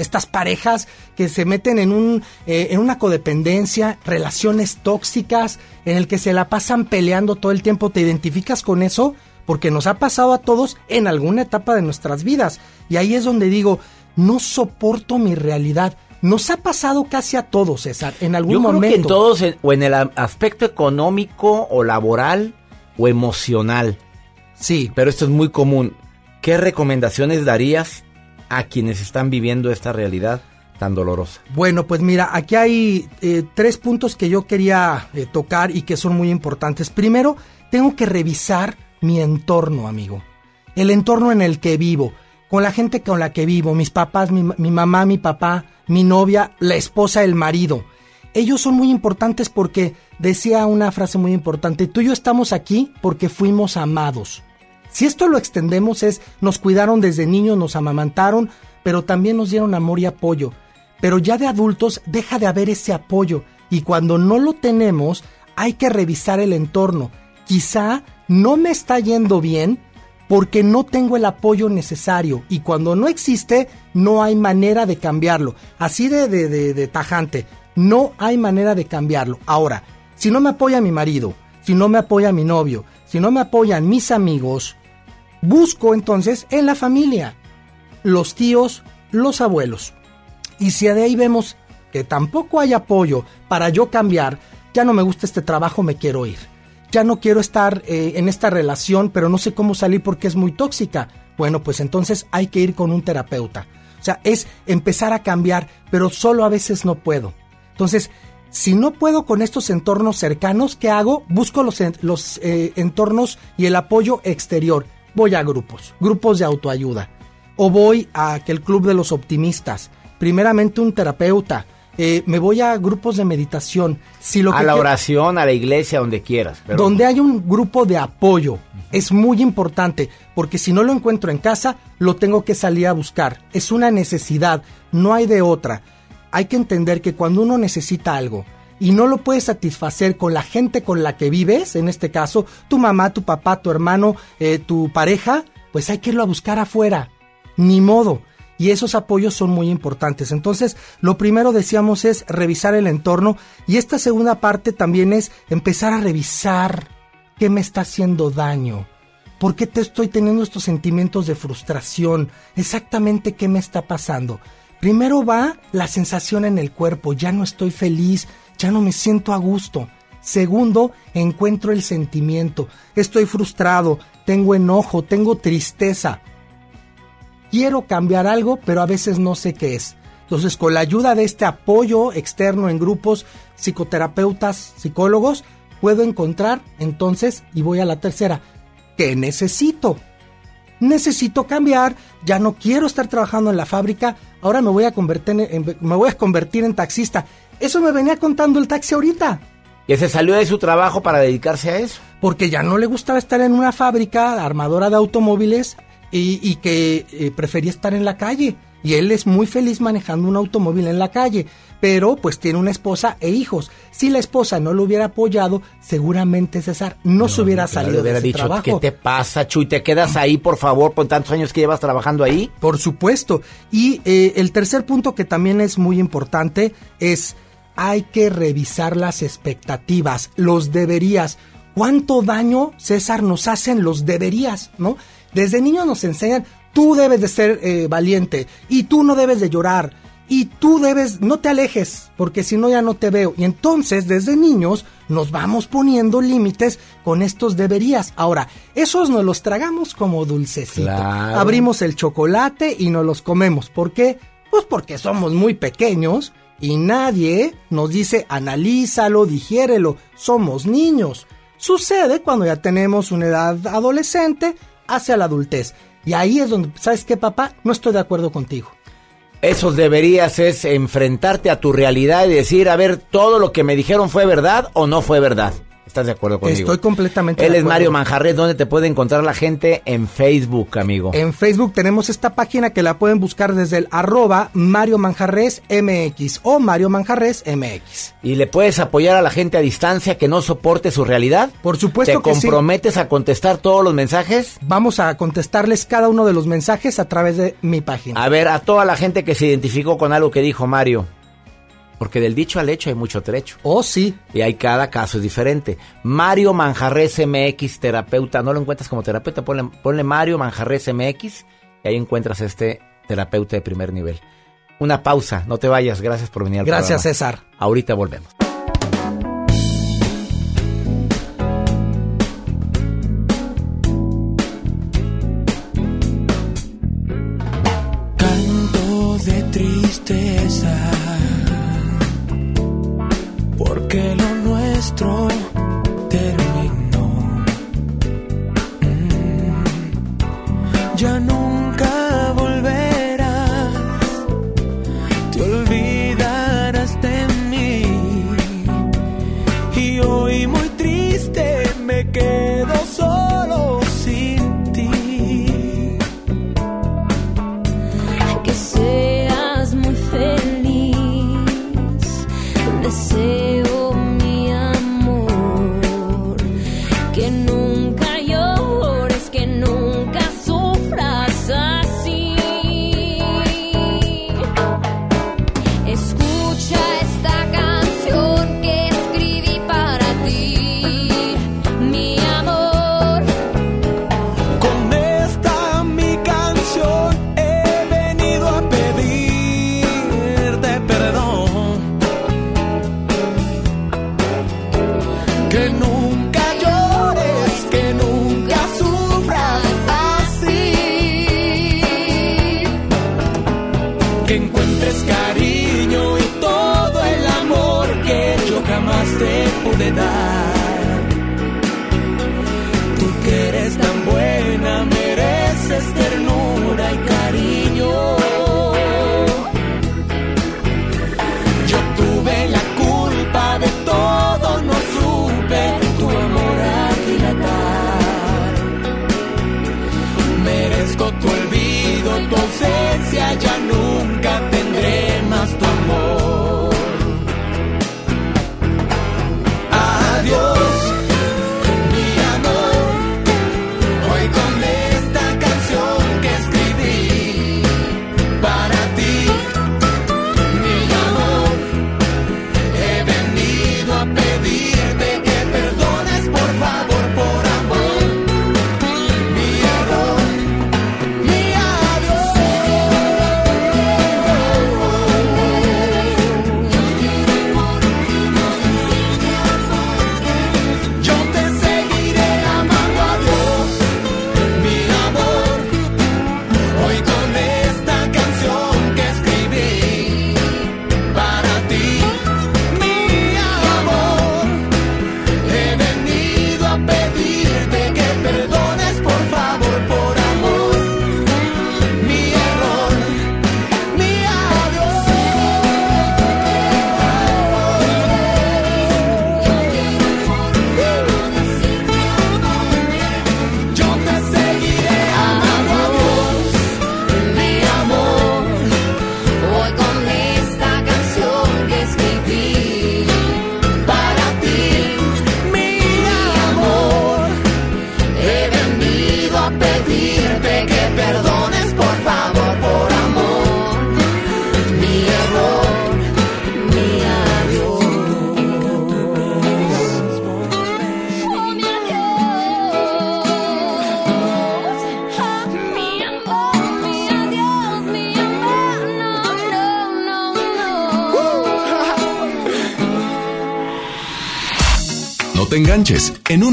estas parejas que se meten en, un, eh, en una codependencia, relaciones tóxicas, en el que se la pasan peleando todo el tiempo, ¿te identificas con eso? Porque nos ha pasado a todos en alguna etapa de nuestras vidas. Y ahí es donde digo, no soporto mi realidad. Nos ha pasado casi a todos, César, en algún Yo creo momento. que en todos, en- o en el aspecto económico o laboral o emocional. Sí. Pero esto es muy común. ¿Qué recomendaciones darías a quienes están viviendo esta realidad tan dolorosa? Bueno, pues mira, aquí hay eh, tres puntos que yo quería eh, tocar y que son muy importantes. Primero, tengo que revisar mi entorno, amigo. El entorno en el que vivo, con la gente con la que vivo, mis papás, mi, mi mamá, mi papá, mi novia, la esposa, el marido. Ellos son muy importantes porque decía una frase muy importante, tú y yo estamos aquí porque fuimos amados. Si esto lo extendemos es, nos cuidaron desde niños, nos amamantaron, pero también nos dieron amor y apoyo. Pero ya de adultos deja de haber ese apoyo y cuando no lo tenemos hay que revisar el entorno. Quizá no me está yendo bien porque no tengo el apoyo necesario y cuando no existe no hay manera de cambiarlo. Así de, de, de- de tajante, no hay manera de cambiarlo. Ahora, si no me apoya mi marido, si no me apoya mi novio, si no me apoyan mis amigos, busco entonces en la familia, los tíos, los abuelos. Y si de ahí vemos que tampoco hay apoyo para yo cambiar, ya no me gusta este trabajo, me quiero ir. Ya no quiero estar eh, en esta relación, pero no sé cómo salir porque es muy tóxica. Bueno, pues entonces hay que ir con un terapeuta. O sea, es empezar a cambiar, pero solo a veces no puedo. Entonces, si no puedo con estos entornos cercanos, ¿qué hago? Busco los, los eh, entornos y el apoyo exterior. Voy a grupos, grupos de autoayuda. O voy a aquel club de los optimistas. Primeramente un terapeuta. Eh, me voy a grupos de meditación. Si lo a que la quiero- oración, a la iglesia, donde quieras. pero- donde hay un grupo de apoyo. Es muy importante, porque si no lo encuentro en casa, lo tengo que salir a buscar. Es una necesidad, no hay de otra. Hay que entender que cuando uno necesita algo y no lo puedes satisfacer con la gente con la que vives, en este caso, tu mamá, tu papá, tu hermano, eh, tu pareja, pues hay que irlo a buscar afuera. Ni modo. Y esos apoyos son muy importantes. Entonces, lo primero decíamos es revisar el entorno y esta segunda parte también es empezar a revisar qué me está haciendo daño. ¿Por qué te estoy teniendo estos sentimientos de frustración? Exactamente qué me está pasando. Primero va la sensación en el cuerpo, ya no estoy feliz, ya no me siento a gusto. Segundo, encuentro el sentimiento, estoy frustrado, tengo enojo, tengo tristeza quiero cambiar algo, pero a veces no sé qué es. Entonces, con la ayuda de este apoyo externo en grupos, psicoterapeutas, psicólogos, puedo encontrar entonces, y voy a la tercera, ¿qué necesito? Necesito cambiar, ya no quiero estar trabajando en la fábrica, ahora me voy a convertir en, me voy a convertir en taxista. Eso me venía contando el taxi ahorita. Que se salió de su trabajo para dedicarse a eso. Porque ya no le gustaba estar en una fábrica armadora de automóviles y, y que eh, prefería estar en la calle. Y él es muy feliz manejando un automóvil en la calle. Pero pues tiene una esposa e hijos. Si la esposa no lo hubiera apoyado, seguramente César no, se hubiera salido le hubiera de ese dicho, trabajo. ¿qué te pasa, Chuy? ¿Te quedas ahí, por favor, por tantos años que llevas trabajando ahí? Por supuesto. Y eh, el tercer punto que también es muy importante es hay que revisar las expectativas, los deberías. ¿Cuánto daño, César, nos hacen los deberías, no? Desde niños nos enseñan, tú debes de ser eh, valiente y tú no debes de llorar y tú debes, no te alejes, porque si no ya no te veo. Y entonces, desde niños, nos vamos poniendo límites con estos deberías. Ahora, esos nos los tragamos como dulcecito. Claro. Abrimos el chocolate y nos los comemos. ¿Por qué? Pues porque somos muy pequeños y nadie nos dice analízalo, digiérelo. Somos niños. Sucede cuando ya tenemos una edad adolescente hacia la adultez. Y ahí es donde, ¿sabes qué, papá? No estoy de acuerdo contigo. Esos deberías es enfrentarte a tu realidad y decir, a ver, todo lo que me dijeron fue verdad o no fue verdad. ¿Estás de acuerdo conmigo? Estoy completamente Él de es acuerdo. Mario Manjarres, ¿dónde te puede encontrar la gente? En Facebook, amigo. En Facebook tenemos esta página que la pueden buscar desde el arroba Mario Manjarres MX o Mario Manjarres MX. ¿Y le puedes apoyar a la gente a distancia que no soporte su realidad? Por supuesto ¿Te que sí. comprometes a contestar todos los mensajes? Vamos a contestarles cada uno de los mensajes a través de mi página. A ver, a toda la gente que se identificó con algo que dijo Mario. Porque del dicho al hecho hay mucho trecho. Oh, sí. Y hay cada caso es diferente. Mario Manjarres MX, terapeuta. No lo encuentras como terapeuta, ponle, ponle Mario Manjarres MX y ahí encuentras este terapeuta de primer nivel. Una pausa, no te vayas. Gracias por venir al Gracias, programa. César. Ahorita volvemos. Y hoy muy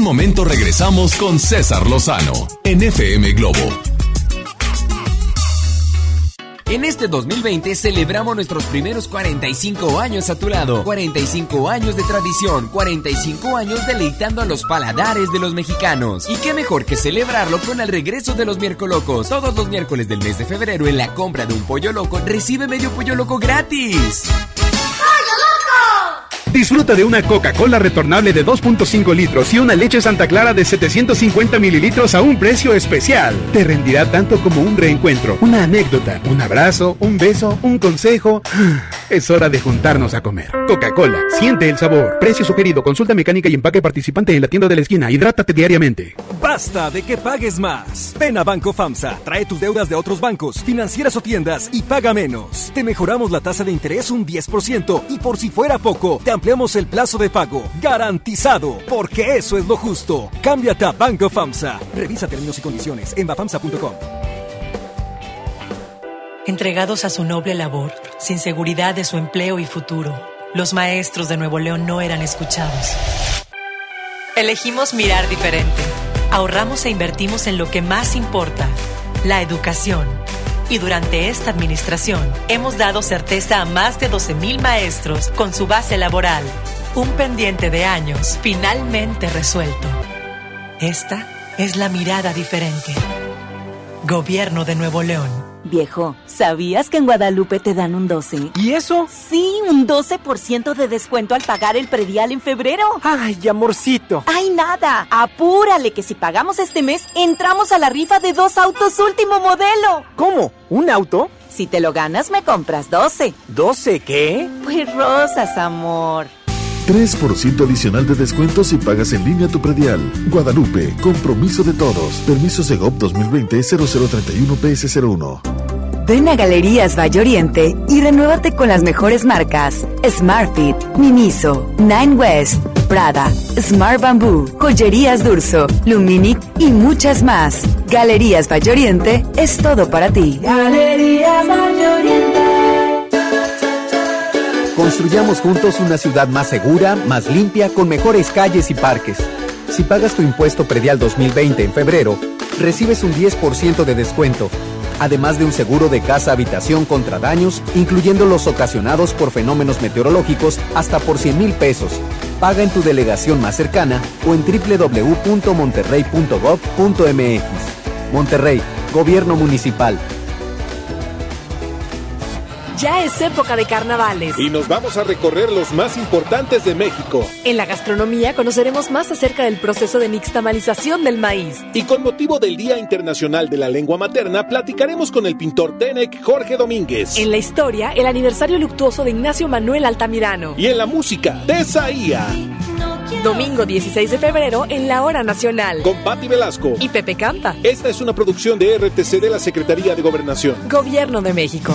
momento regresamos con César Lozano en FM Globo. En este 2020 celebramos nuestros primeros 45 años a tu lado. 45 años de tradición, 45 años deleitando a los paladares de los mexicanos. Y qué mejor que celebrarlo con el regreso de los miércolocos. Todos los miércoles del mes de febrero en la compra de un pollo loco recibe medio pollo loco gratis. Disfruta de una Coca-Cola retornable de 2.5 litros y una leche Santa Clara de 750 mililitros a un precio especial. Te rendirá tanto como un reencuentro, una anécdota, un abrazo, un beso, un consejo. [GASPS] Es hora de juntarnos a comer. Coca-Cola, siente el sabor. Precio sugerido, consulta mecánica y empaque participante en la tienda de la esquina. Hidrátate diariamente. Basta de que pagues más. Ven a Banco FAMSA, trae tus deudas de otros bancos, financieras o tiendas y paga menos. Te mejoramos la tasa de interés un 10% y por si fuera poco, te ampliamos el plazo de pago. Garantizado, porque eso es lo justo. Cámbiate a Banco FAMSA. Revisa términos y condiciones en bafamsa.com. Entregados a su noble labor, sin seguridad de su empleo y futuro, los maestros de Nuevo León no eran escuchados. Elegimos mirar diferente. Ahorramos e invertimos en lo que más importa, la educación. Y durante esta administración hemos dado certeza a más de 12.000 maestros con su base laboral. Un pendiente de años finalmente resuelto. Esta es la mirada diferente. Gobierno de Nuevo León. Viejo, ¿sabías que en Guadalupe te dan un 12? ¿Y eso? Sí, un 12% de descuento al pagar el predial en febrero. Ay, amorcito. Ay, nada. Apúrale que si pagamos este mes, entramos a la rifa de dos autos último modelo. ¿Cómo? ¿Un auto? Si te lo ganas, me compras 12. ¿12 qué? Pues rosas, amor. 3% adicional de descuento si pagas en línea tu predial. Guadalupe, compromiso de todos. Permiso Segov 2020-0031 PS01. Ven a Galerías Valle Oriente y renuévate con las mejores marcas: Smartfit, Miniso, Nine West, Prada, Smart Bamboo, Joyerías Durso, Luminic y muchas más. Galerías Valle Oriente es todo para ti. Galerías Oriente. Construyamos juntos una ciudad más segura, más limpia, con mejores calles y parques. Si pagas tu impuesto predial 2020 en febrero, recibes un 10% de descuento, además de un seguro de casa-habitación contra daños, incluyendo los ocasionados por fenómenos meteorológicos, hasta por 100 mil pesos. Paga en tu delegación más cercana o en www.monterrey.gov.mx. Monterrey, Gobierno Municipal. Ya es época de carnavales. Y nos vamos a recorrer los más importantes de México. En la gastronomía conoceremos más acerca del proceso de nixtamalización del maíz. Y con motivo del Día Internacional de la Lengua Materna, platicaremos con el pintor Tenec Jorge Domínguez. En la historia, el aniversario luctuoso de Ignacio Manuel Altamirano. Y en la música, Tesaía. Domingo 16 de febrero en la Hora Nacional. Con Patti Velasco. Y Pepe Campa. Esta es una producción de RTC de la Secretaría de Gobernación. Gobierno de México.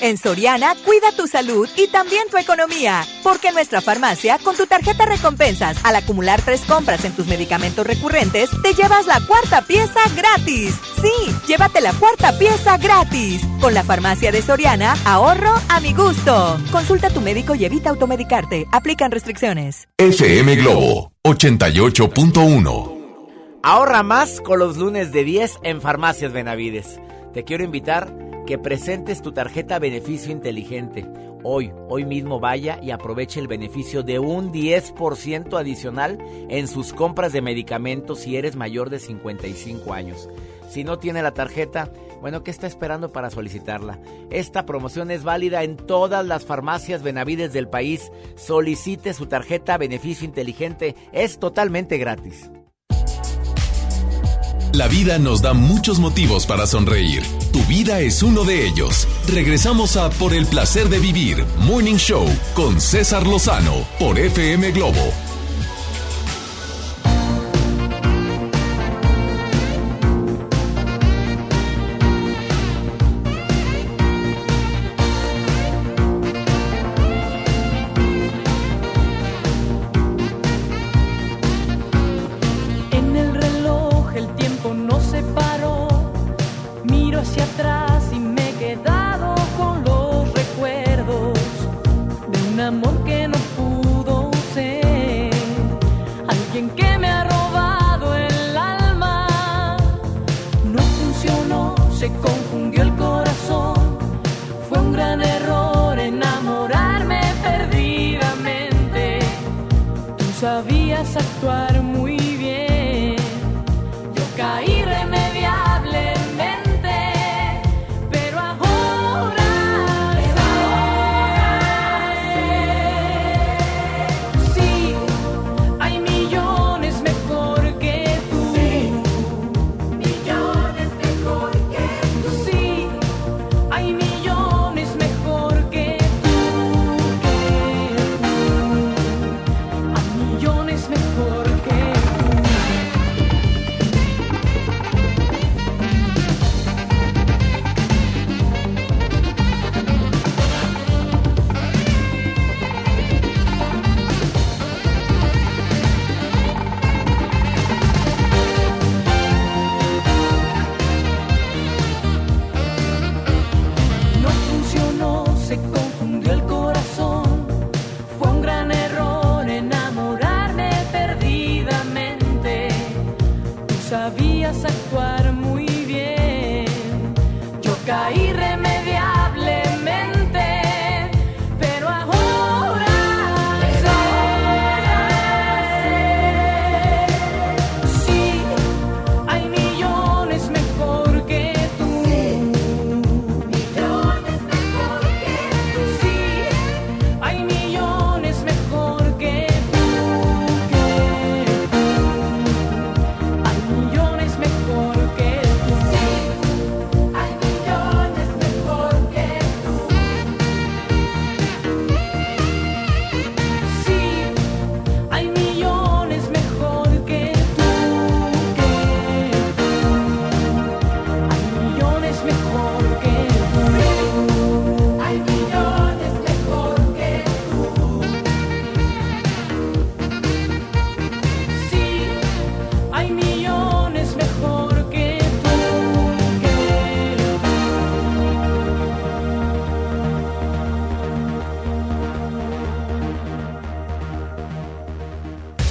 En Soriana, cuida tu salud y también tu economía. Porque en nuestra farmacia, con tu tarjeta recompensas, al acumular tres compras en tus medicamentos recurrentes, te llevas la cuarta pieza gratis. Sí, llévate la cuarta pieza gratis. Con la farmacia de Soriana, ahorro a mi gusto. Consulta a tu médico y evita automedicarte. Aplican restricciones. FM Globo 88.1 Ahorra más con los lunes de 10 en Farmacias Benavides. Te quiero invitar que presentes tu tarjeta beneficio inteligente. Hoy, hoy mismo vaya y aproveche el beneficio de un 10% adicional en sus compras de medicamentos si eres mayor de 55 años. Si no tiene la tarjeta, bueno, ¿qué está esperando para solicitarla? Esta promoción es válida en todas las farmacias Benavides del país. Solicite su tarjeta beneficio inteligente. Es totalmente gratis. La vida nos da muchos motivos para sonreír. Tu vida es uno de ellos. Regresamos a Por el placer de vivir, Morning Show, con César Lozano, por FM Globo.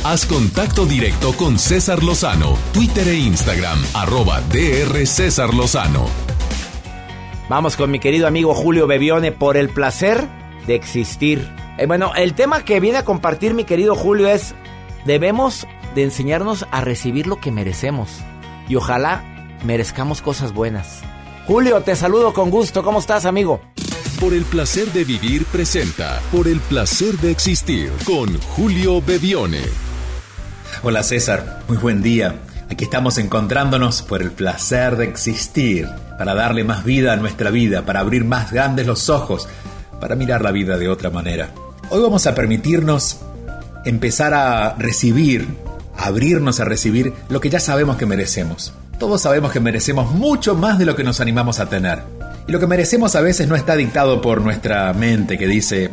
Haz contacto directo con César Lozano, Twitter e Instagram, arroba DR César Lozano. Vamos con mi querido amigo Julio Bebione por el placer de existir. Eh, bueno, el tema que viene a compartir mi querido Julio es, debemos de enseñarnos a recibir lo que merecemos. Y ojalá merezcamos cosas buenas. Julio, te saludo con gusto. ¿Cómo estás, amigo? Por el placer de vivir presenta, por el placer de existir, con Julio Bebione. Hola César, muy buen día. Aquí estamos encontrándonos por el placer de existir, para darle más vida a nuestra vida, para abrir más grandes los ojos, para mirar la vida de otra manera. Hoy vamos a permitirnos empezar a recibir, a abrirnos a recibir lo que ya sabemos que merecemos. Todos sabemos que merecemos mucho más de lo que nos animamos a tener. Y lo que merecemos a veces no está dictado por nuestra mente que dice,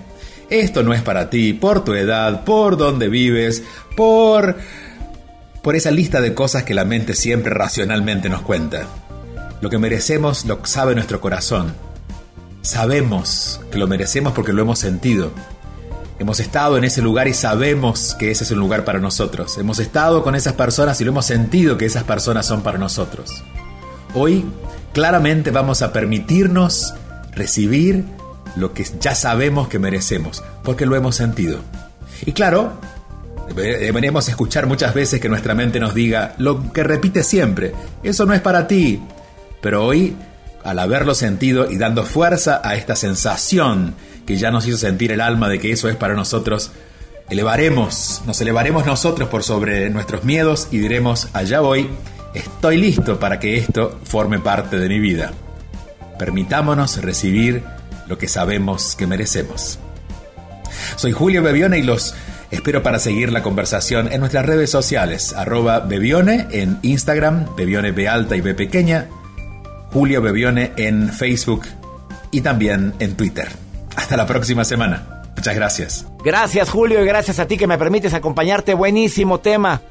esto no es para ti, por tu edad, por donde vives, por por esa lista de cosas que la mente siempre racionalmente nos cuenta. Lo que merecemos lo sabe nuestro corazón. Sabemos que lo merecemos porque lo hemos sentido. Hemos estado en ese lugar y sabemos que ese es un lugar para nosotros. Hemos estado con esas personas y lo hemos sentido que esas personas son para nosotros. Hoy claramente vamos a permitirnos recibir lo que ya sabemos que merecemos, porque lo hemos sentido. Y claro, deberíamos escuchar muchas veces que nuestra mente nos diga lo que repite siempre, eso no es para ti. Pero hoy, al haberlo sentido y dando fuerza a esta sensación que ya nos hizo sentir el alma de que eso es para nosotros, elevaremos, nos elevaremos nosotros por sobre nuestros miedos y diremos, allá voy, estoy listo para que esto forme parte de mi vida. Permitámonos recibir lo que sabemos que merecemos. Soy Julio Bebione y los espero para seguir la conversación en nuestras redes sociales, arroba Bebione en Instagram, Bebione B alta y B pequeña, Julio Bebione en Facebook y también en Twitter. Hasta la próxima semana. Muchas gracias. Gracias Julio y gracias a ti que me permites acompañarte. Buenísimo tema.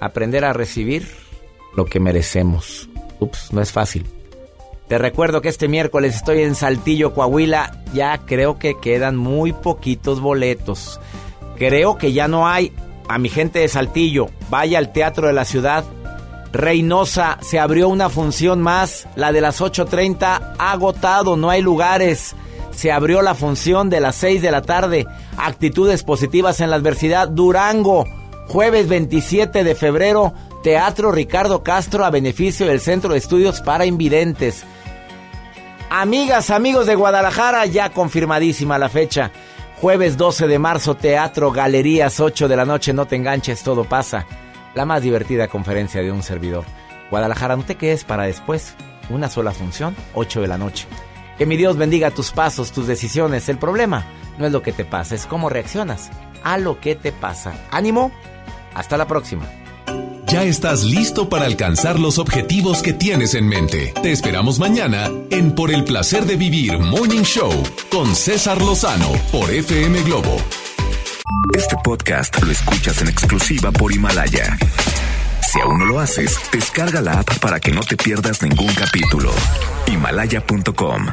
Aprender a recibir lo que merecemos. Ups, no es fácil. Te recuerdo que este miércoles estoy en Saltillo, Coahuila. Ya creo que quedan muy poquitos boletos. Creo que ya no hay. a mi gente de Saltillo, vaya al Teatro de la Ciudad. Reynosa, se abrió una función más, la de las 8.30, agotado, no hay lugares. Se abrió la función de las 6 de la tarde, actitudes positivas en la adversidad. Durango, jueves 27 de febrero, Teatro Ricardo Castro a beneficio del Centro de Estudios para Invidentes. Amigas, amigos de Guadalajara, ya confirmadísima la fecha. Jueves 12 de marzo, Teatro Galerías, 8 de la noche, no te enganches, todo pasa. La más divertida conferencia de un servidor. Guadalajara, no te quedes para después. Una sola función, 8 de la noche. Que mi Dios bendiga tus pasos, tus decisiones. El problema no es lo que te pasa, es cómo reaccionas a lo que te pasa. Ánimo, hasta la próxima. Ya estás listo para alcanzar los objetivos que tienes en mente. Te esperamos mañana en Por el placer de vivir Morning Show con César Lozano por FM Globo. Este podcast lo escuchas en exclusiva por Himalaya. Si aún no lo haces, descarga la app para que no te pierdas ningún capítulo. Himalaya.com